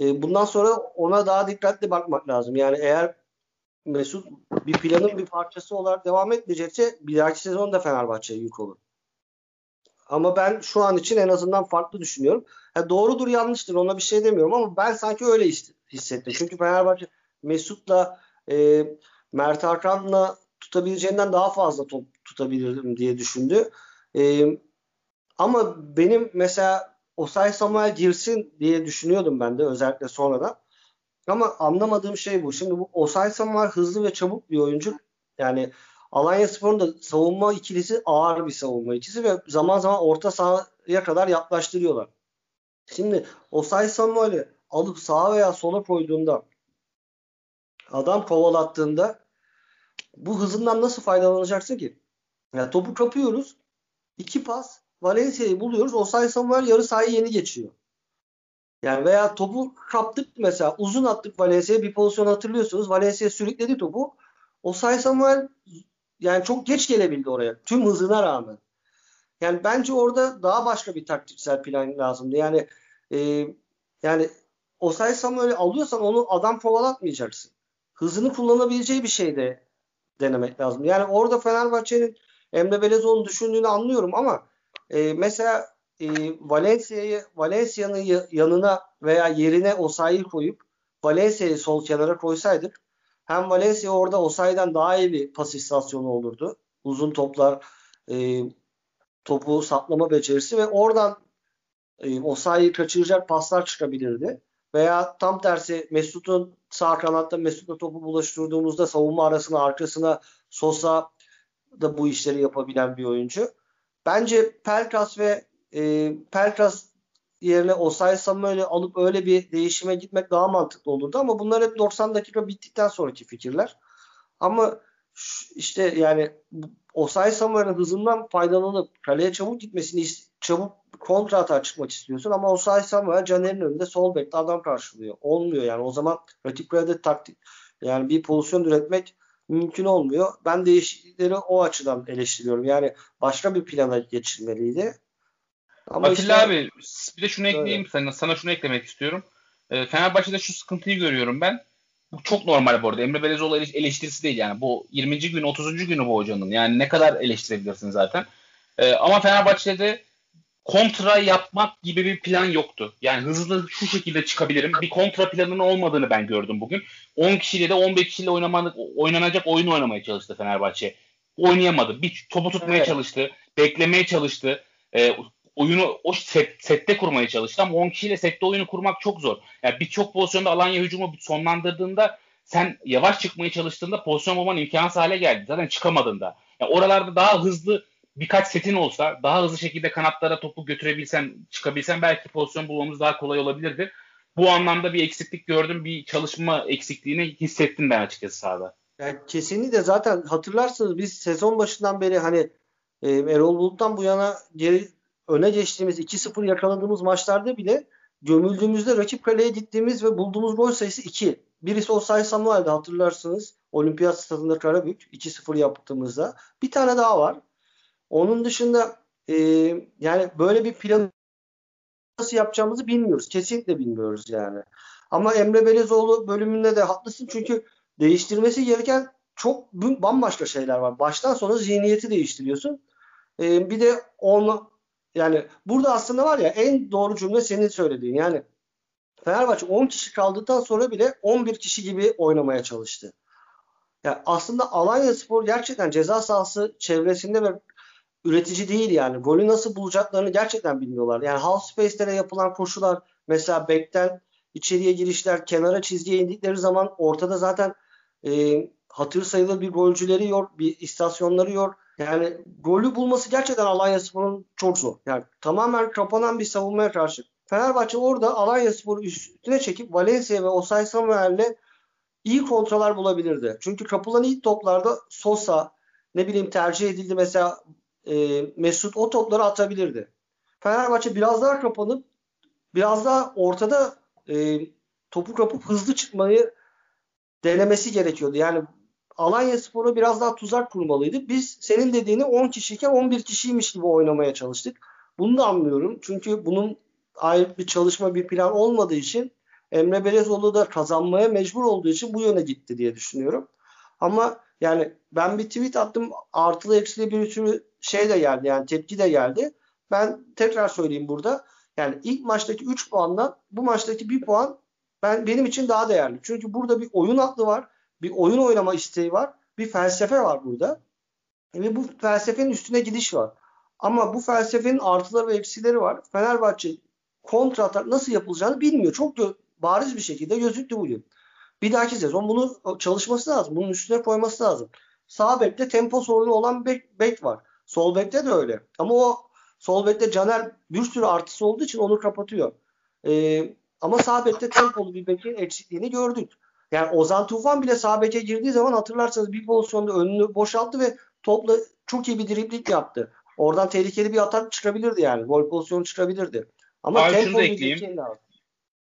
S3: E, bundan sonra ona daha dikkatli bakmak lazım. Yani eğer Mesut bir planın bir parçası olarak devam etmeyecekse bir dahaki sezon da Fenerbahçe'ye yük olur. Ama ben şu an için en azından farklı düşünüyorum. Ha, doğrudur yanlıştır ona bir şey demiyorum ama ben sanki öyle hissettim. Çünkü Fenerbahçe Mesut'la e, Mert Hakan'la tutabileceğinden daha fazla top tutabilirim diye düşündü. E, ama benim mesela Osay Samuel girsin diye düşünüyordum ben de özellikle sonradan. Ama anlamadığım şey bu. Şimdi bu Osay Samuel hızlı ve çabuk bir oyuncu. Yani Alanya Spor'un da savunma ikilisi ağır bir savunma ikilisi ve zaman zaman orta sahaya kadar yaklaştırıyorlar. Şimdi Osay Samuel'i alıp sağa veya sola koyduğunda adam kovalattığında bu hızından nasıl faydalanacaksın ki? Yani topu kapıyoruz. iki pas Valencia'yı buluyoruz. Osay Samuel yarı sahayı yeni geçiyor. Yani veya topu kaptık mesela uzun attık Valencia'ya bir pozisyon hatırlıyorsunuz. Valencia sürükledi topu. Osay Samuel yani çok geç gelebildi oraya. Tüm hızına rağmen. Yani bence orada daha başka bir taktiksel plan lazımdı. Yani e, yani Osay Samuel'i alıyorsan onu adam kovalatmayacaksın. Hızını kullanabileceği bir şey de denemek lazım. Yani orada Fenerbahçe'nin Emre Belezoğlu'nun düşündüğünü anlıyorum ama e, mesela e, Valencia'yı Valencia'nın yanına veya yerine Osayi'yi koyup Valencia'yı sol kenara koysaydık hem Valencia orada Osayi'den daha iyi bir pas istasyonu olurdu. Uzun toplar e, topu saplama becerisi ve oradan e, Osayi'yi kaçıracak paslar çıkabilirdi. Veya tam tersi Mesut'un sağ kanatta Mesut'la topu bulaştırdığımızda savunma arasına arkasına Sosa da bu işleri yapabilen bir oyuncu. Bence Pelkas ve e, Pelkas yerine Osay Samuel'i alıp öyle bir değişime gitmek daha mantıklı olurdu ama bunlar hep 90 dakika bittikten sonraki fikirler. Ama işte yani Osay Samuel'in hızından faydalanıp kaleye çabuk gitmesini çabuk kontra atağa çıkmak istiyorsun ama Osay Samuel Caner'in önünde sol bekte adam karşılıyor. Olmuyor yani o zaman rakip kalede taktik yani bir pozisyon üretmek mümkün olmuyor. Ben değişiklikleri o açıdan eleştiriyorum. Yani başka bir plana geçilmeliydi.
S2: Ama Atilla işte, abi bir de şunu ekleyeyim sana, sana şunu eklemek istiyorum. E, Fenerbahçe'de şu sıkıntıyı görüyorum ben. Bu çok normal bu arada. Emre Belezoğlu eleştirisi değil yani. Bu 20. gün 30. günü bu hocanın. Yani ne kadar eleştirebilirsin zaten. E, ama Fenerbahçe'de kontra yapmak gibi bir plan yoktu. Yani hızlı şu şekilde çıkabilirim. Bir kontra planının olmadığını ben gördüm bugün. 10 kişiyle de 11 kişiyle oynamadık, oynanacak oyun oynamaya çalıştı Fenerbahçe. Oynayamadı. Bir topu tutmaya evet. çalıştı. Beklemeye çalıştı. E, oyunu o set, sette kurmaya çalıştı ama 10 kişiyle sette oyunu kurmak çok zor. Yani birçok pozisyonda Alanya hücumu sonlandırdığında sen yavaş çıkmaya çalıştığında pozisyon bulman imkansız hale geldi. Zaten çıkamadığında. Yani oralarda daha hızlı birkaç setin olsa daha hızlı şekilde kanatlara topu götürebilsen, çıkabilsen belki pozisyon bulmamız daha kolay olabilirdi. bu anlamda bir eksiklik gördüm. Bir çalışma eksikliğini hissettim ben açıkçası sahada.
S3: Yani kesinlikle zaten hatırlarsınız biz sezon başından beri hani e, Erol Bulut'tan bu yana geri öne geçtiğimiz 2-0 yakaladığımız maçlarda bile gömüldüğümüzde rakip kaleye gittiğimiz ve bulduğumuz gol sayısı 2. Birisi Osay Samuel'de hatırlarsınız. Olimpiyat stadında Karabük 2-0 yaptığımızda. Bir tane daha var. Onun dışında e, yani böyle bir plan nasıl yapacağımızı bilmiyoruz. Kesinlikle bilmiyoruz yani. Ama Emre Belezoğlu bölümünde de haklısın çünkü değiştirmesi gereken çok bambaşka şeyler var. Baştan sona zihniyeti değiştiriyorsun. E, bir de onu yani burada aslında var ya en doğru cümle senin söylediğin. Yani Fenerbahçe 10 kişi kaldıktan sonra bile 11 kişi gibi oynamaya çalıştı. Yani aslında Alanya Spor gerçekten ceza sahası çevresinde ve üretici değil yani. Golü nasıl bulacaklarını gerçekten bilmiyorlar. Yani half space'lere yapılan koşular mesela back'ten içeriye girişler, kenara çizgiye indikleri zaman ortada zaten e, hatır sayılır bir golcüleri yok, bir istasyonları yok. Yani golü bulması gerçekten Alanya Spor'un çok zor. Yani tamamen kapanan bir savunmaya karşı. Fenerbahçe orada Alanya Spor'u üstüne çekip Valencia ve Osay Samuel'le iyi kontroller bulabilirdi. Çünkü kapılan ilk toplarda Sosa ne bileyim tercih edildi mesela e, Mesut o topları atabilirdi. Fenerbahçe biraz daha kapanıp biraz daha ortada e, topu kapıp hızlı çıkmayı denemesi gerekiyordu. Yani Alanya Spor'a biraz daha tuzak kurmalıydı. Biz senin dediğini 10 kişiyken 11 kişiymiş gibi oynamaya çalıştık. Bunu da anlıyorum. Çünkü bunun ayrı bir çalışma, bir plan olmadığı için Emre Belezoğlu da kazanmaya mecbur olduğu için bu yöne gitti diye düşünüyorum. Ama yani ben bir tweet attım. Artılı eksili bir sürü şey de geldi. Yani tepki de geldi. Ben tekrar söyleyeyim burada. Yani ilk maçtaki 3 puandan bu maçtaki 1 puan ben benim için daha değerli. Çünkü burada bir oyun aklı var. Bir oyun oynama isteği var. Bir felsefe var burada. Ve bu felsefenin üstüne gidiş var. Ama bu felsefenin artıları ve eksileri var. Fenerbahçe kontra atak nasıl yapılacağını bilmiyor. Çok bariz bir şekilde gözüktü bugün. Bir dahaki sezon bunu çalışması lazım. Bunun üstüne koyması lazım. Sağ bekte tempo sorunu olan bek, bek var. Sol bekte de öyle. Ama o sol bekte Caner bir sürü artısı olduğu için onu kapatıyor. Ee, ama sağ bekte tempolu bir bekin eksikliğini gördük. Yani Ozan Tufan bile sağ beke girdiği zaman hatırlarsanız bir pozisyonda önünü boşalttı ve topla çok iyi bir dribling yaptı. Oradan tehlikeli bir atak çıkabilirdi yani. Gol pozisyonu çıkabilirdi. Ama
S2: Abi şunu da ekleyeyim.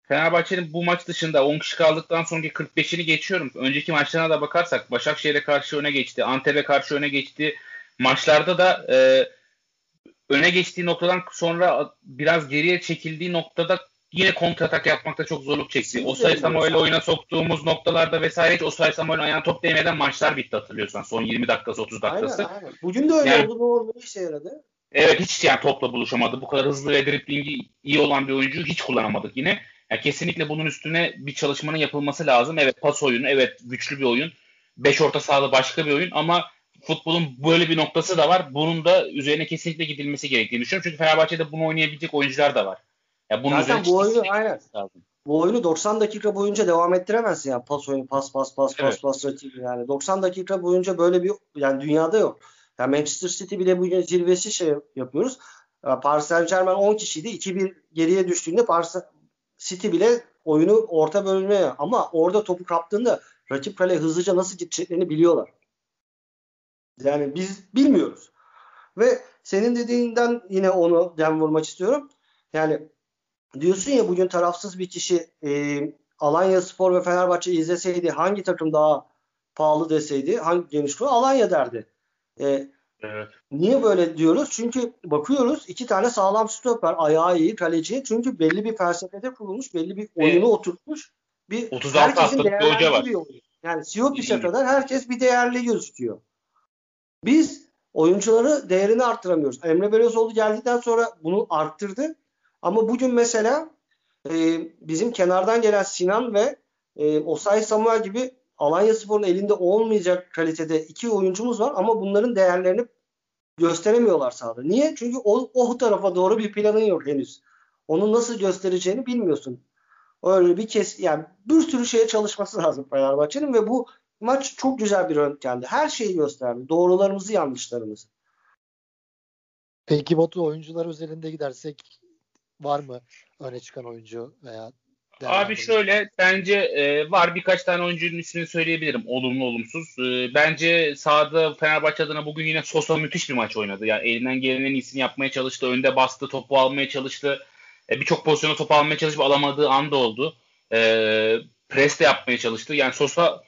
S2: Fenerbahçe'nin bu maç dışında 10 kişi kaldıktan sonraki 45'ini geçiyorum. Önceki maçlarına da bakarsak Başakşehir'e karşı öne geçti. Antep'e karşı öne geçti. Maçlarda da e, öne geçtiği noktadan sonra biraz geriye çekildiği noktada yine kontratak yapmakta çok zorluk çekti. O sayı Samuel'i oyuna soktuğumuz noktalarda vesaire hiç o sayı Samuel'in ayağına top değmeden maçlar bitti hatırlıyorsan. Son 20 dakikası 30 dakikası.
S3: Aynen, aynen. Bugün de öyle yani, oldu. Bu oldu işe yaradı.
S2: Evet hiç yani topla buluşamadı. Bu kadar hızlı ve driplingi iyi olan bir oyuncuyu hiç kullanamadık yine. Yani kesinlikle bunun üstüne bir çalışmanın yapılması lazım. Evet pas oyunu, evet güçlü bir oyun. Beş orta sahada başka bir oyun ama futbolun böyle bir noktası da var. Bunun da üzerine kesinlikle gidilmesi gerektiğini düşünüyorum. Çünkü Fenerbahçe'de bunu oynayabilecek oyuncular da var.
S3: Yani bunun Zaten bu oyunu aynen. Lazım. Bu oyunu 90 dakika boyunca devam ettiremezsin yani pas oyunu pas pas pas evet. pas pas rakibi yani 90 dakika boyunca böyle bir yani dünyada yok. Yani Manchester City bile bugün zirvesi şey yapıyoruz. Paris Saint Germain 10 kişiydi. 2-1 geriye düştüğünde Paris City bile oyunu orta bölmeye ama orada topu kaptığında rakip kale hızlıca nasıl gideceklerini biliyorlar. Yani biz bilmiyoruz. Ve senin dediğinden yine onu dem vurmak istiyorum. Yani diyorsun ya bugün tarafsız bir kişi e, Alanya Spor ve Fenerbahçe izleseydi hangi takım daha pahalı deseydi hangi geniş konu Alanya derdi. E, Evet. Niye böyle diyoruz? Çünkü bakıyoruz iki tane sağlam stoper, ayağı iyi, kaleci. Çünkü belli bir felsefede kurulmuş, belli bir oyunu evet. oturtmuş. Bir
S2: 36 herkesin hoca var.
S3: Yani Siyopis'e kadar herkes bir değerli gözüküyor. Biz oyuncuları değerini arttıramıyoruz. Emre Belözoğlu geldikten sonra bunu arttırdı. Ama bugün mesela e, bizim kenardan gelen Sinan ve e, Osay Samuel gibi Alanya Spor'un elinde olmayacak kalitede iki oyuncumuz var ama bunların değerlerini gösteremiyorlar sahada. Niye? Çünkü o, o tarafa doğru bir planın yok henüz. Onu nasıl göstereceğini bilmiyorsun. Öyle bir kes yani bir sürü şeye çalışması lazım Fenerbahçe'nin ve bu maç çok güzel bir röntgendi. Her şeyi gösterdi. Doğrularımızı, yanlışlarımızı.
S1: Peki Batu oyuncular özelinde gidersek var mı öne çıkan oyuncu veya
S2: Abi şöyle bence e, var birkaç tane oyuncunun ismini söyleyebilirim olumlu olumsuz. E, bence sahada Fenerbahçe adına bugün yine Sosa müthiş bir maç oynadı. Yani elinden gelenin iyisini yapmaya çalıştı. Önde bastı, topu almaya çalıştı. E, Birçok pozisyonda topu almaya çalışıp alamadığı anda oldu. E, pres de yapmaya çalıştı. Yani Sosa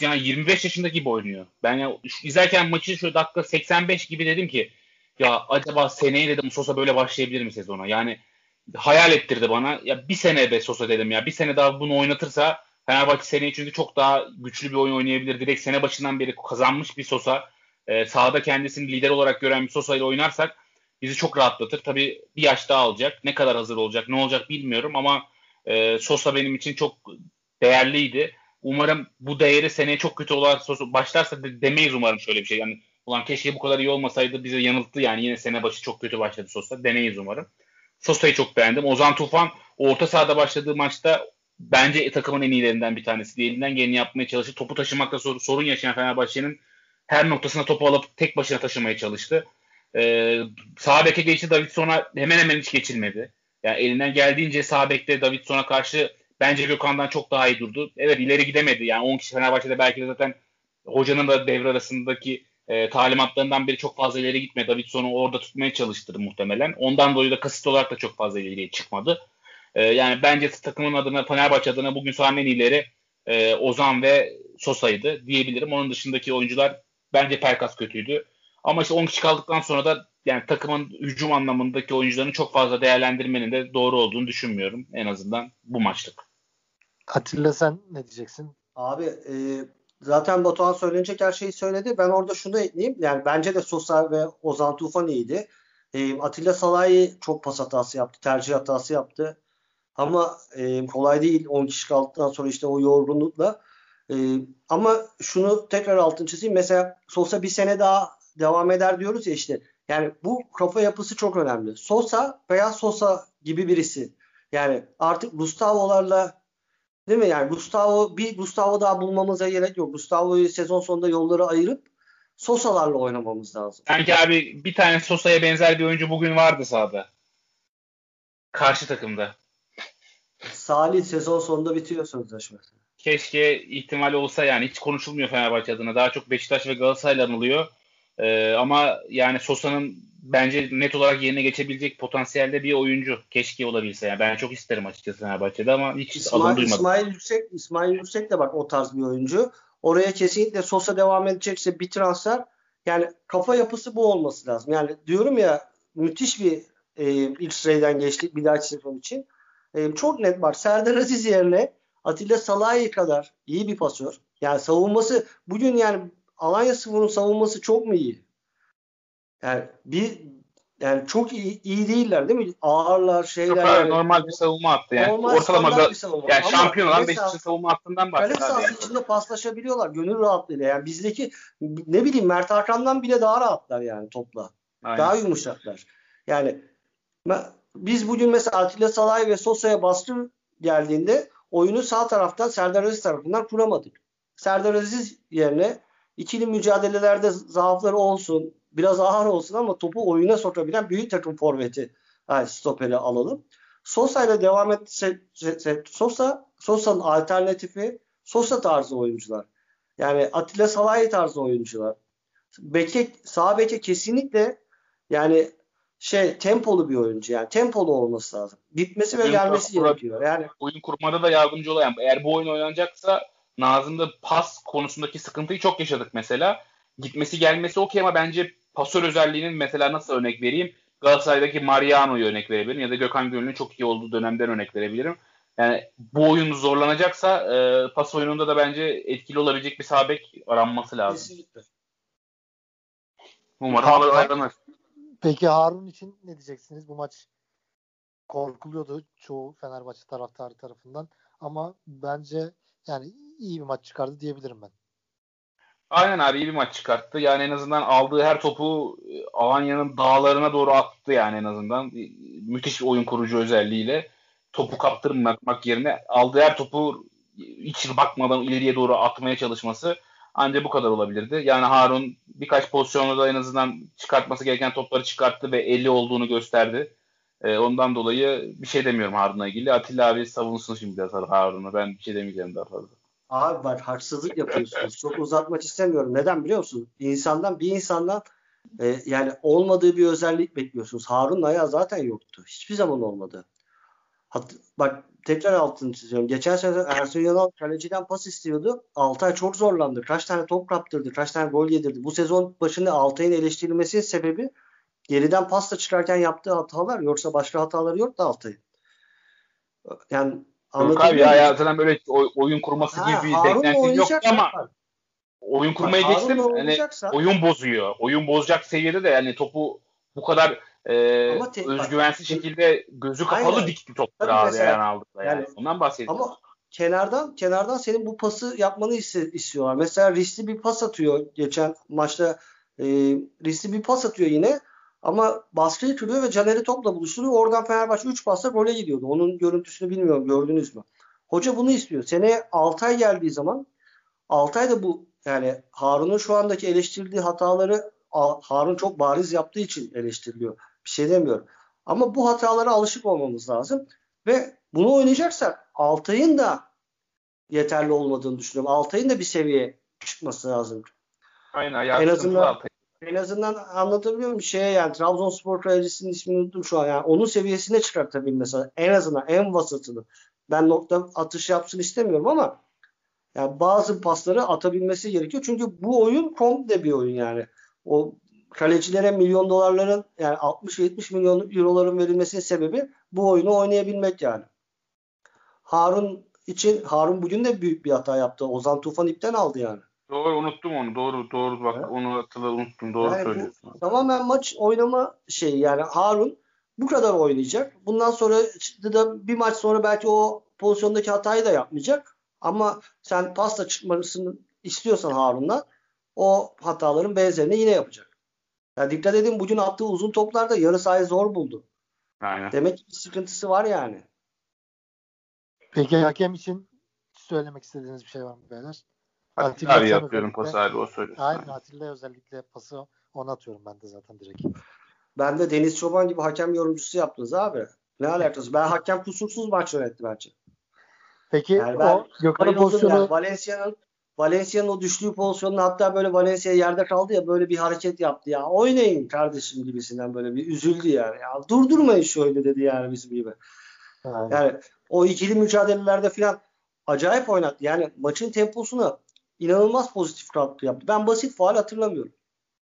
S2: yani 25 yaşındaki gibi oynuyor. Ben ya, izlerken maçı şu dakika 85 gibi dedim ki ya acaba seneye dedim Sosa böyle başlayabilir mi sezona? Yani hayal ettirdi bana. Ya bir sene be Sosa dedim ya. Bir sene daha bunu oynatırsa Fenerbahçe seneye çünkü çok daha güçlü bir oyun oynayabilir. Direkt sene başından beri kazanmış bir Sosa. E, sahada kendisini lider olarak gören bir Sosa ile oynarsak bizi çok rahatlatır. Tabii bir yaş daha alacak. Ne kadar hazır olacak, ne olacak bilmiyorum ama e, Sosa benim için çok değerliydi. Umarım bu değeri seneye çok kötü olan Sosa başlarsa de, demeyiz umarım şöyle bir şey. Yani ulan keşke bu kadar iyi olmasaydı bize yanılttı yani yine sene başı çok kötü başladı Sosa. Deneyiz umarım. Sosa'yı çok beğendim. Ozan Tufan orta sahada başladığı maçta bence takımın en iyilerinden bir tanesi. Elinden geleni yapmaya çalıştı. Topu taşımakta sor- sorun yaşayan Fenerbahçe'nin her noktasına topu alıp tek başına taşımaya çalıştı. Ee, sağ beke geçti Davidson'a hemen hemen hiç geçilmedi. Yani elinden geldiğince sağ bekte Davidson'a karşı bence Gökhan'dan çok daha iyi durdu. Evet ileri gidemedi. Yani 10 kişi Fenerbahçe'de belki de zaten hocanın da devre arasındaki e, talimatlarından biri çok fazla ileri gitmedi. Davidson'u orada tutmaya çalıştırdı muhtemelen. Ondan dolayı da kasıt olarak da çok fazla ileriye çıkmadı. E, yani bence takımın adına Fenerbahçe adına bugün sahanın en iyileri e, Ozan ve Sosa'ydı diyebilirim. Onun dışındaki oyuncular bence Perkas kötüydü. Ama işte 10 kişi kaldıktan sonra da yani takımın hücum anlamındaki oyuncuların çok fazla değerlendirmenin de doğru olduğunu düşünmüyorum. En azından bu maçlık.
S1: Atilla sen ne diyeceksin?
S3: Abi e, zaten Batuhan söylenecek her şeyi söyledi. Ben orada şunu ekleyeyim. Yani bence de Sosa ve Ozan Tufan iyiydi. E, Atilla Salahi çok pas hatası yaptı. Tercih hatası yaptı. Ama e, kolay değil 10 kişi kaldıktan sonra işte o yorgunlukla. E, ama şunu tekrar altın çizeyim. Mesela Sosa bir sene daha devam eder diyoruz ya işte. Yani bu kafa yapısı çok önemli. Sosa veya Sosa gibi birisi. Yani artık Gustavo'larla değil mi? Yani Gustavo bir Gustavo daha bulmamıza gerek yok. Gustavo'yu sezon sonunda yolları ayırıp Sosa'larla oynamamız lazım.
S2: Sanki abi bir tane Sosa'ya benzer bir oyuncu bugün vardı sahada. Karşı takımda.
S3: Salih sezon sonunda bitiyor sözleşmesi.
S2: Keşke ihtimal olsa yani hiç konuşulmuyor Fenerbahçe adına. Daha çok Beşiktaş ve Galatasaray'la anılıyor. Ee, ama yani Sosa'nın bence net olarak yerine geçebilecek potansiyelde bir oyuncu. Keşke olabilse. Yani ben çok isterim açıkçası Fenerbahçe'de ama hiç
S3: İsmail,
S2: adını duymadım.
S3: İsmail Yüksek, İsmail Yüksek de bak o tarz bir oyuncu. Oraya kesinlikle Sosa devam edecekse bir transfer yani kafa yapısı bu olması lazım. Yani diyorum ya müthiş bir e, ilk sıraydan geçtik bir dahaki sezon için. E, çok net var. Serdar Aziz yerine Atilla Salahi kadar iyi bir pasör. Yani savunması bugün yani Alanya Spor'un savunması çok mu iyi? Yani bir yani çok iyi, iyi değiller değil mi? Ağırlar şeyler.
S2: Çok yani. normal bir savunma attı yani.
S3: Normal
S2: Ortalama
S3: bir savunma.
S2: yani
S3: Ama
S2: şampiyon olan Beşiktaş'ın savunma hattından
S3: Kale
S2: bahsediyor.
S3: sahası içinde paslaşabiliyorlar gönül rahatlığıyla. Yani bizdeki ne bileyim Mert Hakan'dan bile daha rahatlar yani topla.
S2: Aynen.
S3: Daha yumuşaklar. Yani biz bugün mesela Atilla Salay ve Sosa'ya baskı geldiğinde oyunu sağ taraftan Serdar Aziz tarafından kuramadık. Serdar Aziz yerine ikili mücadelelerde zaafları olsun, biraz ağır olsun ama topu oyuna sokabilen büyük takım forveti yani stoperi alalım. Sosa ile devam etse Sosa Sosa'nın alternatifi Sosa tarzı oyuncular. Yani Atilla Salahi tarzı oyuncular. Beke, sağ beke kesinlikle yani şey tempolu bir oyuncu yani tempolu olması lazım. Gitmesi ve
S2: Oyun
S3: gelmesi gerekiyor. Yani
S2: oyun kurmada da yardımcı olan. Eğer bu oyun oynanacaksa Nazım'da pas konusundaki sıkıntıyı çok yaşadık mesela. Gitmesi gelmesi okey ama bence pasör özelliğinin mesela nasıl örnek vereyim? Galatasaray'daki Mariano'yu örnek verebilirim ya da Gökhan Gönül'ün çok iyi olduğu dönemden örnek verebilirim. Yani bu oyun zorlanacaksa e, pas oyununda da bence etkili olabilecek bir sağ bek aranması lazım.
S3: kesinlikle.
S2: Umarım
S1: Tamam.
S2: aranır.
S1: Peki Harun için ne diyeceksiniz? Bu maç korkuluyordu çoğu Fenerbahçe taraftarı tarafından ama bence yani iyi bir maç çıkardı diyebilirim ben.
S2: Aynen abi iyi bir maç çıkarttı. Yani en azından aldığı her topu e, Alanya'nın dağlarına doğru attı yani en azından. E, Müthiş bir oyun kurucu özelliğiyle. Topu kaptırmak yerine aldığı her topu hiç bakmadan ileriye doğru atmaya çalışması ancak bu kadar olabilirdi. Yani Harun birkaç pozisyonda da en azından çıkartması gereken topları çıkarttı ve 50 olduğunu gösterdi. E, ondan dolayı bir şey demiyorum Harun'la ilgili. Atilla abi savunsun şimdi biraz Harun'u. Ben bir şey demeyeceğim daha fazla.
S3: Abi bak haksızlık yapıyorsunuz. Çok uzatmak istemiyorum. Neden biliyor musun? İnsandan bir insandan e, yani olmadığı bir özellik bekliyorsunuz. Harun ayağı zaten yoktu. Hiçbir zaman olmadı. Hat, bak tekrar altını çiziyorum. Geçen sene Ersun Yanal kaleciden pas istiyordu. Altay çok zorlandı. Kaç tane top kaptırdı. Kaç tane gol yedirdi. Bu sezon başında Altay'ın eleştirilmesinin sebebi geriden pasta çıkarken yaptığı hatalar. Yoksa başka hataları yok da Altay'ın.
S2: Yani Yok abi ya, ya zaten böyle oyun kurması ha, gibi bir beklentin yok ama oyun kurmayı ha, geçtim. Yani oyun bozuyor. Oyun bozacak seviyede de yani topu bu kadar e, te- özgüvensiz bak, şekilde gözü kapalı aynen. dikti topları abi mesela, yani aldıklar yani. yani. Ondan bahsediyorum.
S3: Ama kenardan kenardan senin bu pası yapmanı istiyorlar. Mesela riskli bir pas atıyor geçen maçta e, riskli bir pas atıyor yine ama baskıyı kırıyor ve Caner'i topla buluşturuyor. Oradan Fenerbahçe 3 pasla gole gidiyordu. Onun görüntüsünü bilmiyorum gördünüz mü? Hoca bunu istiyor. Seneye Altay geldiği zaman Altay da bu yani Harun'un şu andaki eleştirdiği hataları Harun çok bariz yaptığı için eleştiriliyor. Bir şey demiyorum. Ama bu hatalara alışık olmamız lazım. Ve bunu oynayacaksak Altay'ın da yeterli olmadığını düşünüyorum. Altay'ın da bir seviye çıkması lazım.
S2: Aynen.
S3: En azından. En azından anlatabiliyor muyum? Şeye yani Trabzonspor kalecisinin ismini unuttum şu an. Yani onun seviyesine çıkartabilmesi. En azından en vasatını. Ben nokta atış yapsın istemiyorum ama yani bazı pasları atabilmesi gerekiyor. Çünkü bu oyun komple bir oyun yani. O kalecilere milyon dolarların yani 60-70 milyon euroların verilmesinin sebebi bu oyunu oynayabilmek yani. Harun için Harun bugün de büyük bir hata yaptı. Ozan Tufan ipten aldı yani.
S2: Doğru unuttum onu. Doğru doğru bak evet. onu hatırla unuttum. Doğru yani söylüyorsun.
S3: Bu, tamamen maç oynama şeyi yani Harun bu kadar oynayacak. Bundan sonra da bir maç sonra belki o pozisyondaki hatayı da yapmayacak. Ama sen pasta çıkmasını istiyorsan Harun'la o hataların benzerini yine yapacak. Ya dikkat edin bugün attığı uzun toplarda yarı sahayı zor buldu.
S2: Aynen.
S3: Demek ki bir sıkıntısı var yani.
S1: Peki hakem için söylemek istediğiniz bir şey var mı beyler?
S2: Atilla abi yapıyorum pası abi o söylüyor.
S1: Aynen Atilla özellikle pası ona atıyorum ben de zaten direkt.
S3: Ben de Deniz Çoban gibi hakem yorumcusu yaptınız abi. Ne alakası? Ben hakem kusursuz maç yönetti bence.
S1: Peki yani o Gökhan'ın pozisyonu yani.
S3: Valencia'nın Valencia'nın o düştüğü pozisyonunda hatta böyle Valencia yerde kaldı ya böyle bir hareket yaptı ya. Oynayın kardeşim gibisinden böyle bir üzüldü yani. Ya durdurmayın şöyle dedi yani bizim gibi. Aynen. Yani o ikili mücadelelerde falan acayip oynattı. Yani maçın temposunu inanılmaz pozitif katkı yaptı. Ben basit faal hatırlamıyorum.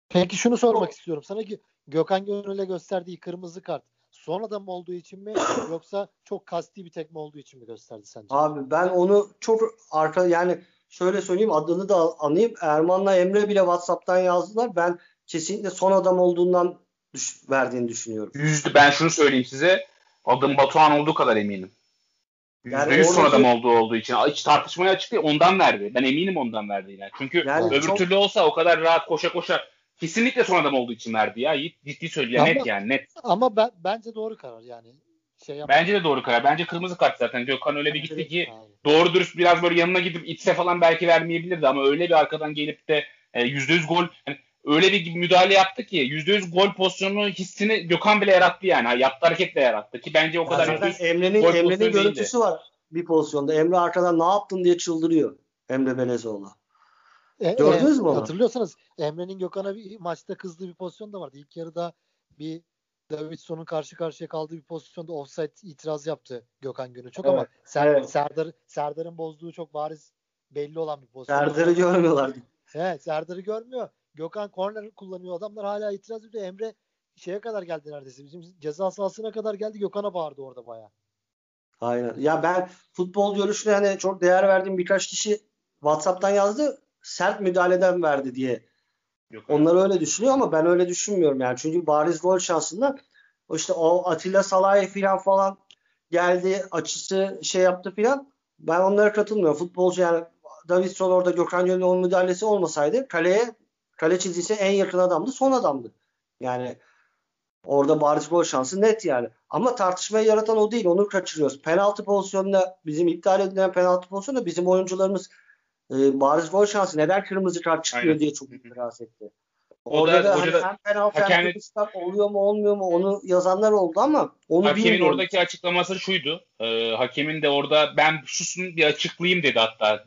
S1: Peki şunu sormak istiyorum sana ki Gökhan Gönül'e gösterdiği kırmızı kart sonradan mı olduğu için mi yoksa çok kasti bir tekme olduğu için mi gösterdi sence?
S3: Abi ben onu çok arka yani şöyle söyleyeyim adını da anayım. Erman'la Emre bile WhatsApp'tan yazdılar. Ben kesinlikle son adam olduğundan düş, verdiğini düşünüyorum.
S2: Yüzde ben şunu söyleyeyim size. Adım Batuhan olduğu kadar eminim. Yani yüz son adam olduğu olduğu için. Hiç tartışmaya açık değil. Ondan verdi. Ben eminim ondan verdiğine. Çünkü yani öbür çok... türlü olsa o kadar rahat koşa koşa kesinlikle son adam olduğu için verdi ya. Ciddi söylüyor. Ama, net yani net.
S1: Ama ben, bence doğru karar yani.
S2: Şey Bence de doğru karar. Bence kırmızı kart zaten. Gökhan öyle bir gitti ki doğru dürüst biraz böyle yanına gidip itse falan belki vermeyebilirdi ama öyle bir arkadan gelip de e, %100 gol yani öyle bir müdahale yaptı ki %100 gol pozisyonu hissini Gökhan bile yarattı yani. Yaptı hareketle yarattı ki bence o kadar
S3: yani Emre'nin Emre'nin görüntüsü değildi. var bir pozisyonda. Emre arkadan ne yaptın diye çıldırıyor. Emre Belezoğlu.
S1: E, Gördünüz e, mü onu? Hatırlıyorsanız Emre'nin Gökhan'a bir maçta kızdığı bir pozisyon da vardı. İlk yarıda bir Davidson'un karşı karşıya kaldığı bir pozisyonda offside itiraz yaptı Gökhan Gönül çok evet, ama Ser, evet. Serdar Serdar'ın bozduğu çok bariz belli olan bir pozisyon.
S3: Serdar'ı görmüyorlar.
S1: Evet Serdar'ı görmüyor. Gökhan korner kullanıyor. Adamlar hala itiraz ediyor. Emre şeye kadar geldi neredeyse. Bizim ceza sahasına kadar geldi. Gökhan'a bağırdı orada bayağı.
S3: Aynen. Ya ben futbol görüşüne hani çok değer verdiğim birkaç kişi WhatsApp'tan yazdı. Sert müdahaleden verdi diye Yok, Onlar öyle düşünüyor ama ben öyle düşünmüyorum yani. Çünkü bariz gol şansında işte o Atilla Salah'ı filan falan geldi açısı şey yaptı filan. Ben onlara katılmıyorum. Futbolcu yani Davidson orada Gökhan Gönül'ün onun müdahalesi olmasaydı kaleye kale çizgisi en yakın adamdı. Son adamdı. Yani orada bariz gol şansı net yani. Ama tartışmayı yaratan o değil. Onu kaçırıyoruz. Penaltı pozisyonunda bizim iptal edilen penaltı pozisyonunda bizim oyuncularımız e, bariz gol şansı neden kırmızı kart çıkıyor Aynen. diye çok itiraz etti. Orada da, hoca da hem penaltı hakemin, oluyor mu olmuyor mu onu yazanlar oldu ama onu
S2: hakemin bilmiyorum. oradaki açıklaması şuydu. E, hakemin de orada ben susun bir açıklayayım dedi hatta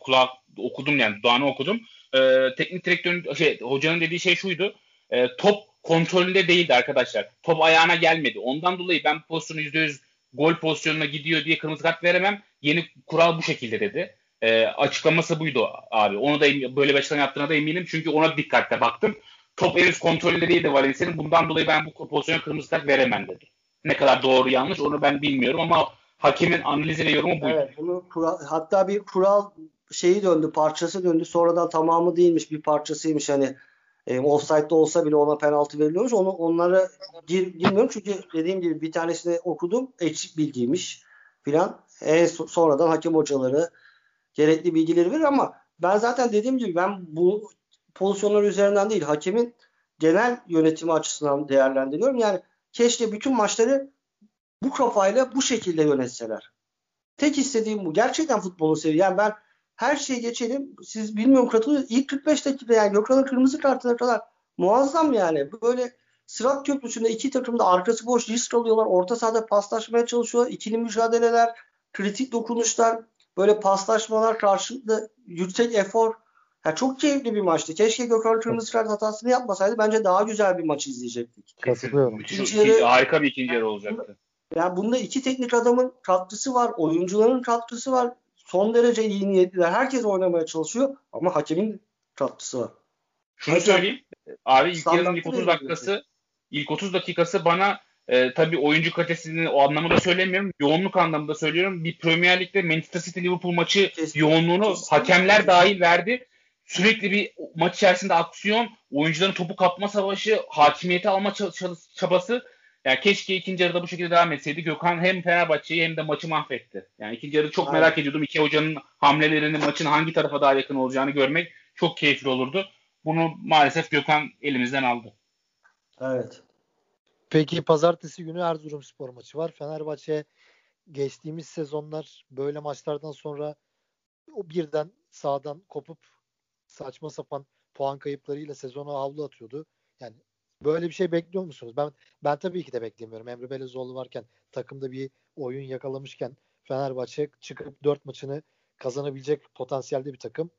S2: kulak okudum yani dudağını okudum. E, teknik direktörün şey hocanın dediği şey şuydu. E, top kontrolünde değildi arkadaşlar. Top ayağına gelmedi. Ondan dolayı ben pozisyonu %100 gol pozisyonuna gidiyor diye kırmızı kart veremem. Yeni kural bu şekilde dedi. E, açıklaması buydu abi. Onu da böyle bir açıklama yaptığına da eminim. Çünkü ona dikkatle baktım. Top henüz kontrolünde değildi Valencia'nın. Bundan dolayı ben bu pozisyona kırmızı kart veremem dedi. Ne kadar doğru yanlış onu ben bilmiyorum ama hakemin analizi ve yorumu buydu. Evet,
S3: bunu kural, hatta bir kural şeyi döndü, parçası döndü. Sonradan tamamı değilmiş, bir parçasıymış. Hani e, offside'da olsa bile ona penaltı veriliyormuş. Onu onlara gir, girmiyorum çünkü dediğim gibi bir tanesini okudum. Eksik bilgiymiş filan. E, sonradan hakem hocaları gerekli bilgileri verir ama ben zaten dediğim gibi ben bu pozisyonlar üzerinden değil hakemin genel yönetimi açısından değerlendiriyorum. Yani keşke bütün maçları bu kafayla bu şekilde yönetseler. Tek istediğim bu. Gerçekten futbolu seviyorum. Yani ben her şeyi geçelim. Siz bilmiyorum katılıyor. İlk 45 dakika yani Gökhan'ın kırmızı kartına kadar muazzam yani. Böyle Sırat Köprüsü'nde iki takım da arkası boş risk alıyorlar. Orta sahada paslaşmaya çalışıyorlar. İkili mücadeleler, kritik dokunuşlar, böyle paslaşmalar karşılıklı yüksek efor. Yani çok keyifli bir maçtı. Keşke Gökhan kırmızı kart hatasını yapmasaydı. Bence daha güzel bir maç izleyecektik.
S2: Katılıyorum. Yarı, harika bir ikinci yarı olacaktı.
S3: Yani bunda iki teknik adamın katkısı var. Oyuncuların katkısı var son derece iyi niyetliler. Herkes oynamaya çalışıyor ama hakemin katkısı var.
S2: Şunu Hakem, söyleyeyim. Abi ilk yarının ilk 30 dakikası ilk 30 dakikası bana e, tabii oyuncu kalitesini o anlamda söylemiyorum. Yoğunluk anlamında söylüyorum. Bir Premier Lig'de Manchester City Liverpool maçı kesinlikle, yoğunluğunu kesinlikle. hakemler dahil verdi. Sürekli bir maç içerisinde aksiyon, oyuncuların topu kapma savaşı, hakimiyeti alma çabası yani keşke ikinci yarıda bu şekilde devam etseydi. Gökhan hem Fenerbahçe'yi hem de maçı mahvetti. Yani ikinci yarıda çok Aynen. merak ediyordum. İki hocanın hamlelerinin maçın hangi tarafa daha yakın olacağını görmek çok keyifli olurdu. Bunu maalesef Gökhan elimizden aldı.
S3: Evet.
S1: Peki pazartesi günü Erzurum spor maçı var. Fenerbahçe geçtiğimiz sezonlar böyle maçlardan sonra o birden sağdan kopup saçma sapan puan kayıplarıyla sezonu havlu atıyordu. Yani Böyle bir şey bekliyor musunuz? Ben ben tabii ki de beklemiyorum. Emre Belezoğlu varken takımda bir oyun yakalamışken Fenerbahçe çıkıp dört maçını kazanabilecek potansiyelde bir takım.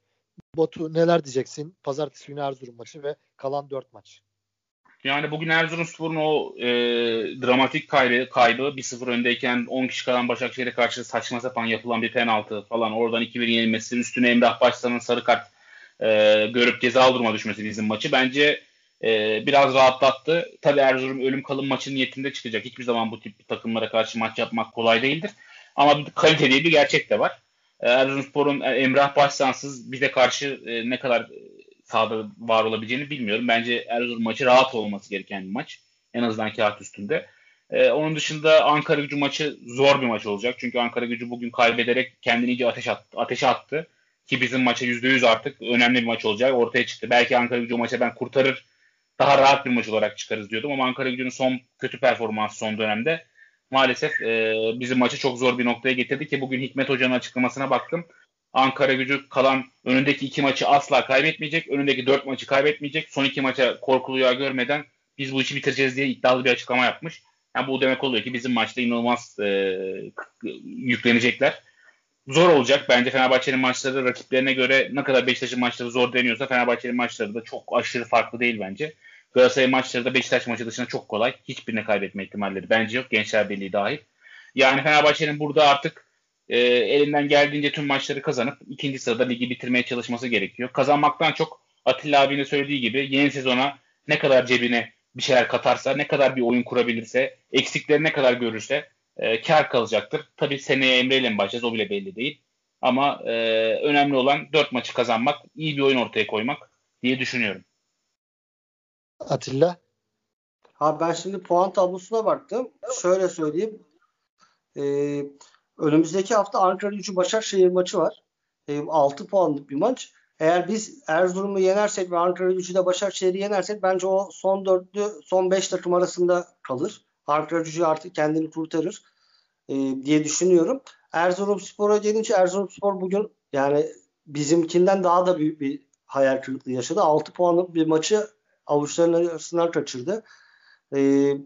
S1: Batu neler diyeceksin? Pazartesi günü Erzurum maçı ve kalan dört maç.
S2: Yani bugün Erzurumspor'un o e, dramatik kaybı, kaybı 1-0 öndeyken 10 kişi kalan Başakşehir'e karşı saçma sapan yapılan bir penaltı falan oradan 2-1 yenilmesi üstüne Emrah Başsan'ın sarı kart e, görüp ceza duruma düşmesi bizim maçı bence e, biraz rahatlattı. Tabi Erzurum ölüm kalım maçı niyetinde çıkacak. Hiçbir zaman bu tip takımlara karşı maç yapmak kolay değildir. Ama kalite diye bir gerçek de var. E, Erzurumspor'un e, Emrah Başsansız bize karşı e, ne kadar sahada var olabileceğini bilmiyorum. Bence Erzurum maçı rahat olması gereken bir maç. En azından kağıt üstünde. Ee, onun dışında Ankara gücü maçı zor bir maç olacak. Çünkü Ankara gücü bugün kaybederek kendini iyice ateş attı, ateşe attı. Ki bizim maça %100 artık önemli bir maç olacak. Ortaya çıktı. Belki Ankara gücü maça ben kurtarır daha rahat bir maç olarak çıkarız diyordum ama Ankara gücünün son kötü performansı son dönemde maalesef e, bizim maçı çok zor bir noktaya getirdi ki bugün Hikmet Hoca'nın açıklamasına baktım. Ankara gücü kalan önündeki iki maçı asla kaybetmeyecek. Önündeki dört maçı kaybetmeyecek. Son iki maça korkulu görmeden biz bu işi bitireceğiz diye iddialı bir açıklama yapmış. Yani bu demek oluyor ki bizim maçta inanılmaz e, yüklenecekler zor olacak. Bence Fenerbahçe'nin maçları rakiplerine göre ne kadar Beşiktaş'ın maçları zor deniyorsa Fenerbahçe'nin maçları da çok aşırı farklı değil bence. Galatasaray maçları da Beşiktaş maçı dışında çok kolay. Hiçbirine kaybetme ihtimalleri bence yok. Gençler Birliği dahil. Yani Fenerbahçe'nin burada artık e, elinden geldiğince tüm maçları kazanıp ikinci sırada ligi bitirmeye çalışması gerekiyor. Kazanmaktan çok Atilla abinin söylediği gibi yeni sezona ne kadar cebine bir şeyler katarsa, ne kadar bir oyun kurabilirse, eksikleri ne kadar görürse e, kar kalacaktır. Tabii seneye Emre ile mi başlayacağız o bile belli değil. Ama e, önemli olan dört maçı kazanmak, iyi bir oyun ortaya koymak diye düşünüyorum.
S1: Atilla?
S3: Ha ben şimdi puan tablosuna baktım. Şöyle söyleyeyim. Ee, önümüzdeki hafta Ankara gücü Başakşehir maçı var. Ee, 6 puanlık bir maç. Eğer biz Erzurum'u yenersek ve Ankara gücü de Başakşehir'i yenersek bence o son dörtlü, son beş takım arasında kalır. Ankara gücü artık kendini kurtarır e, diye düşünüyorum. Erzurumspor'a gelince Erzurumspor bugün yani bizimkinden daha da büyük bir hayal kırıklığı yaşadı. 6 puanlık bir maçı avuçlarının arasından kaçırdı. Ee,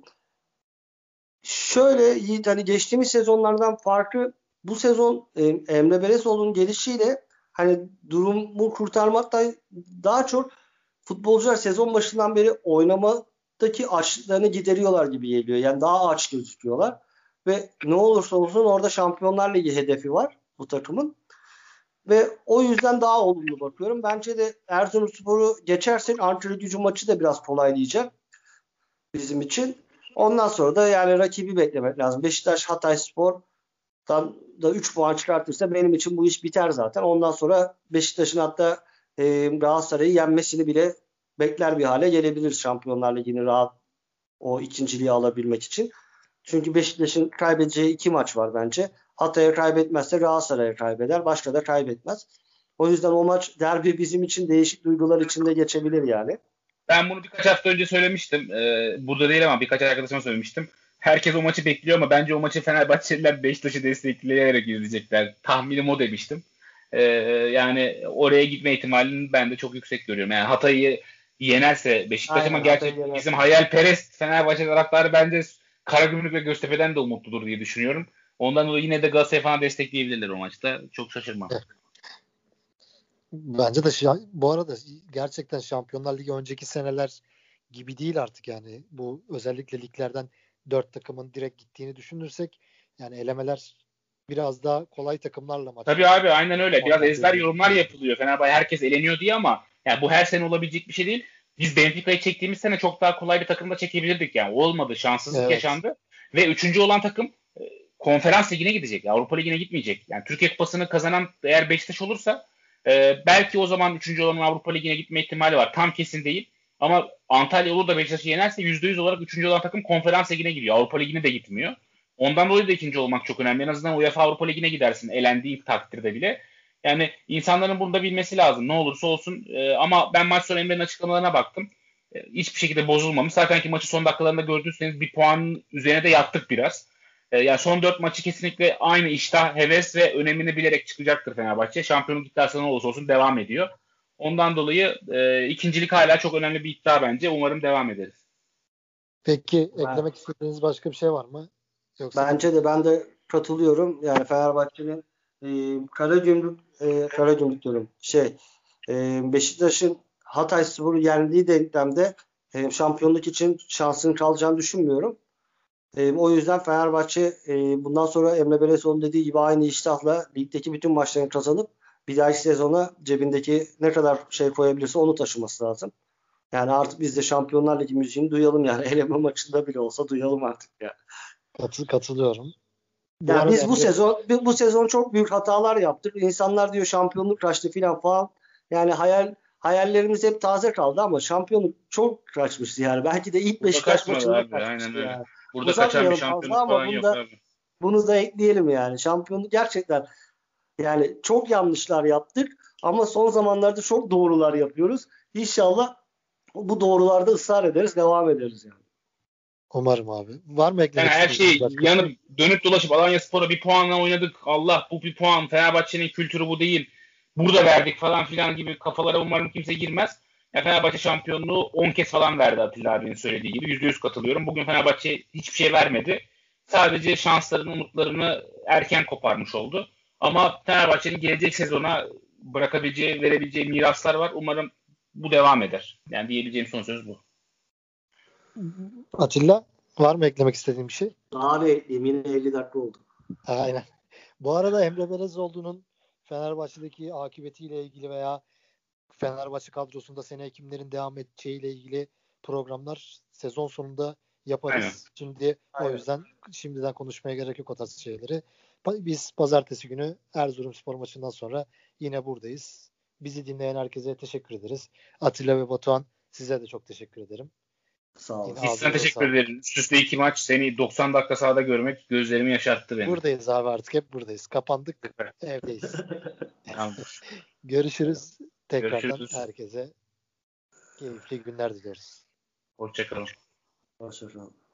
S3: şöyle Yiğit hani geçtiğimiz sezonlardan farkı bu sezon e, Emre Belezoğlu'nun gelişiyle hani durumu kurtarmaktan daha çok futbolcular sezon başından beri oynamadaki açlıklarını gideriyorlar gibi geliyor. Yani daha aç gözüküyorlar. Ve ne olursa olsun orada Şampiyonlar Ligi hedefi var bu takımın. Ve o yüzden daha olumlu bakıyorum. Bence de Erzurumspor'u geçersek Ankara gücü maçı da biraz kolaylayacak bizim için. Ondan sonra da yani rakibi beklemek lazım. Beşiktaş Hatay Spor'dan da 3 puan çıkartırsa benim için bu iş biter zaten. Ondan sonra Beşiktaş'ın hatta e, Galatasaray'ı yenmesini bile bekler bir hale gelebilir Şampiyonlar Ligi'ni rahat o ikinciliği alabilmek için. Çünkü Beşiktaş'ın kaybedeceği iki maç var bence. Hatay'a kaybetmezse Galatasaray'a kaybeder. Başka da kaybetmez. O yüzden o maç derbi bizim için değişik duygular içinde geçebilir yani.
S2: Ben bunu birkaç hafta önce söylemiştim. Ee, burada değil ama birkaç arkadaşıma söylemiştim. Herkes o maçı bekliyor ama bence o maçı Fenerbahçeliler Beşiktaş'ı destekleyerek izleyecekler. Tahminim o demiştim. Ee, yani oraya gitme ihtimalini ben de çok yüksek görüyorum. Yani Hatay'ı yenerse Beşiktaş Aynen, ama gerçekten bizim hayalperest Fenerbahçe taraftarı bence Karagümrük ve Göztepe'den de umutludur diye düşünüyorum. Ondan dolayı yine de Galatasaray falan destekleyebilirler o maçta. Çok şaşırmam.
S1: Bence de bu arada gerçekten Şampiyonlar Ligi önceki seneler gibi değil artık yani. Bu özellikle liglerden dört takımın direkt gittiğini düşünürsek yani elemeler biraz daha kolay takımlarla maç.
S2: Tabii abi aynen öyle. Biraz ezber yorumlar yapılıyor. Fenerbahçe herkes eleniyor diye ama yani bu her sene olabilecek bir şey değil. Biz Benfica'yı çektiğimiz sene çok daha kolay bir takımda çekebilirdik yani. Olmadı. Şanssızlık evet. yaşandı. Ve üçüncü olan takım e, konferans ligine gidecek. Avrupa ligine gitmeyecek. Yani Türkiye kupasını kazanan eğer Beşiktaş olursa e, belki o zaman üçüncü olanın Avrupa ligine gitme ihtimali var. Tam kesin değil. Ama Antalya olur da Beşiktaş'ı yenerse %100 olarak üçüncü olan takım konferans ligine gidiyor. Avrupa ligine de gitmiyor. Ondan dolayı da ikinci olmak çok önemli. En azından UEFA Avrupa Ligi'ne gidersin elendiği takdirde bile. Yani insanların bunu da bilmesi lazım. Ne olursa olsun. E, ama ben maç sonu Emre'nin açıklamalarına baktım. E, hiçbir şekilde bozulmamış. Zaten ki maçı son dakikalarında gördüyseniz bir puan üzerine de yattık biraz. E, yani son dört maçı kesinlikle aynı iştah, heves ve önemini bilerek çıkacaktır Fenerbahçe. Şampiyonluk iddiası ne olursa olsun devam ediyor. Ondan dolayı e, ikincilik hala çok önemli bir iddia bence. Umarım devam ederiz.
S1: Peki ben, eklemek istediğiniz başka bir şey var mı?
S3: Yoksa bence de ben de katılıyorum. Yani Fenerbahçe'nin e, Karagümrük e, Karagümrük diyorum. Şey e, Beşiktaş'ın Hatay Spor'u yendiği denklemde e, şampiyonluk için şansının kalacağını düşünmüyorum. E, o yüzden Fenerbahçe e, bundan sonra Emre Belezoğlu'nun dediği gibi aynı iştahla ligdeki bütün maçlarını kazanıp bir dahaki sezona cebindeki ne kadar şey koyabilirse onu taşıması lazım. Yani artık biz de Şampiyonlar Ligi müziğini duyalım yani. Eleme maçında bile olsa duyalım artık yani.
S1: Katıl, katılıyorum.
S3: Bu yani biz bu yani... sezon bu sezon çok büyük hatalar yaptık. İnsanlar diyor şampiyonluk kaçtı filan falan. Yani hayal hayallerimiz hep taze kaldı ama şampiyonluk çok kaçmıştı yani. Belki de ilk Beşiktaş maçında kaçmıştı yani.
S2: Burada kaçan bir şampiyonluk falan yok da, abi.
S3: Bunu da ekleyelim yani. Şampiyonluk gerçekten yani çok yanlışlar yaptık ama son zamanlarda çok doğrular yapıyoruz. İnşallah bu doğrularda ısrar ederiz, devam ederiz yani.
S1: Umarım abi. Var mı eklemek
S2: yani her şey yanıp dönüp dolaşıp Alanya Spor'a bir puanla oynadık. Allah bu bir puan. Fenerbahçe'nin kültürü bu değil. Burada verdik falan filan gibi kafalara umarım kimse girmez. Yani Fenerbahçe şampiyonluğu 10 kez falan verdi Atilla abinin söylediği gibi. %100 katılıyorum. Bugün Fenerbahçe hiçbir şey vermedi. Sadece şanslarını, umutlarını erken koparmış oldu. Ama Fenerbahçe'nin gelecek sezona bırakabileceği, verebileceği miraslar var. Umarım bu devam eder. Yani diyebileceğim son söz bu.
S1: Atilla var mı eklemek istediğin bir şey?
S3: Abi. Yine 50 dakika oldu.
S1: Aynen. Bu arada Emre Belezoğlu'nun Fenerbahçe'deki akıbetiyle ilgili veya Fenerbahçe kadrosunda sene kimlerin devam edeceğiyle ilgili programlar sezon sonunda yaparız. Aynen. Şimdi Aynen. o yüzden şimdiden konuşmaya gerek yok o tarz şeyleri. Biz pazartesi günü Erzurum spor maçından sonra yine buradayız. Bizi dinleyen herkese teşekkür ederiz. Atilla ve Batuhan size de çok teşekkür ederim.
S2: Sağ olun. Biz sana teşekkür sağ ederim. Üst üste iki maç seni 90 dakika sahada görmek gözlerimi yaşarttı beni.
S1: Buradayız abi artık hep buradayız. Kapandık. evdeyiz. Görüşürüz. Tekrardan Görüşürüz. herkese keyifli günler diliyoruz.
S2: Hoşçakalın.
S3: Hoşçakalın.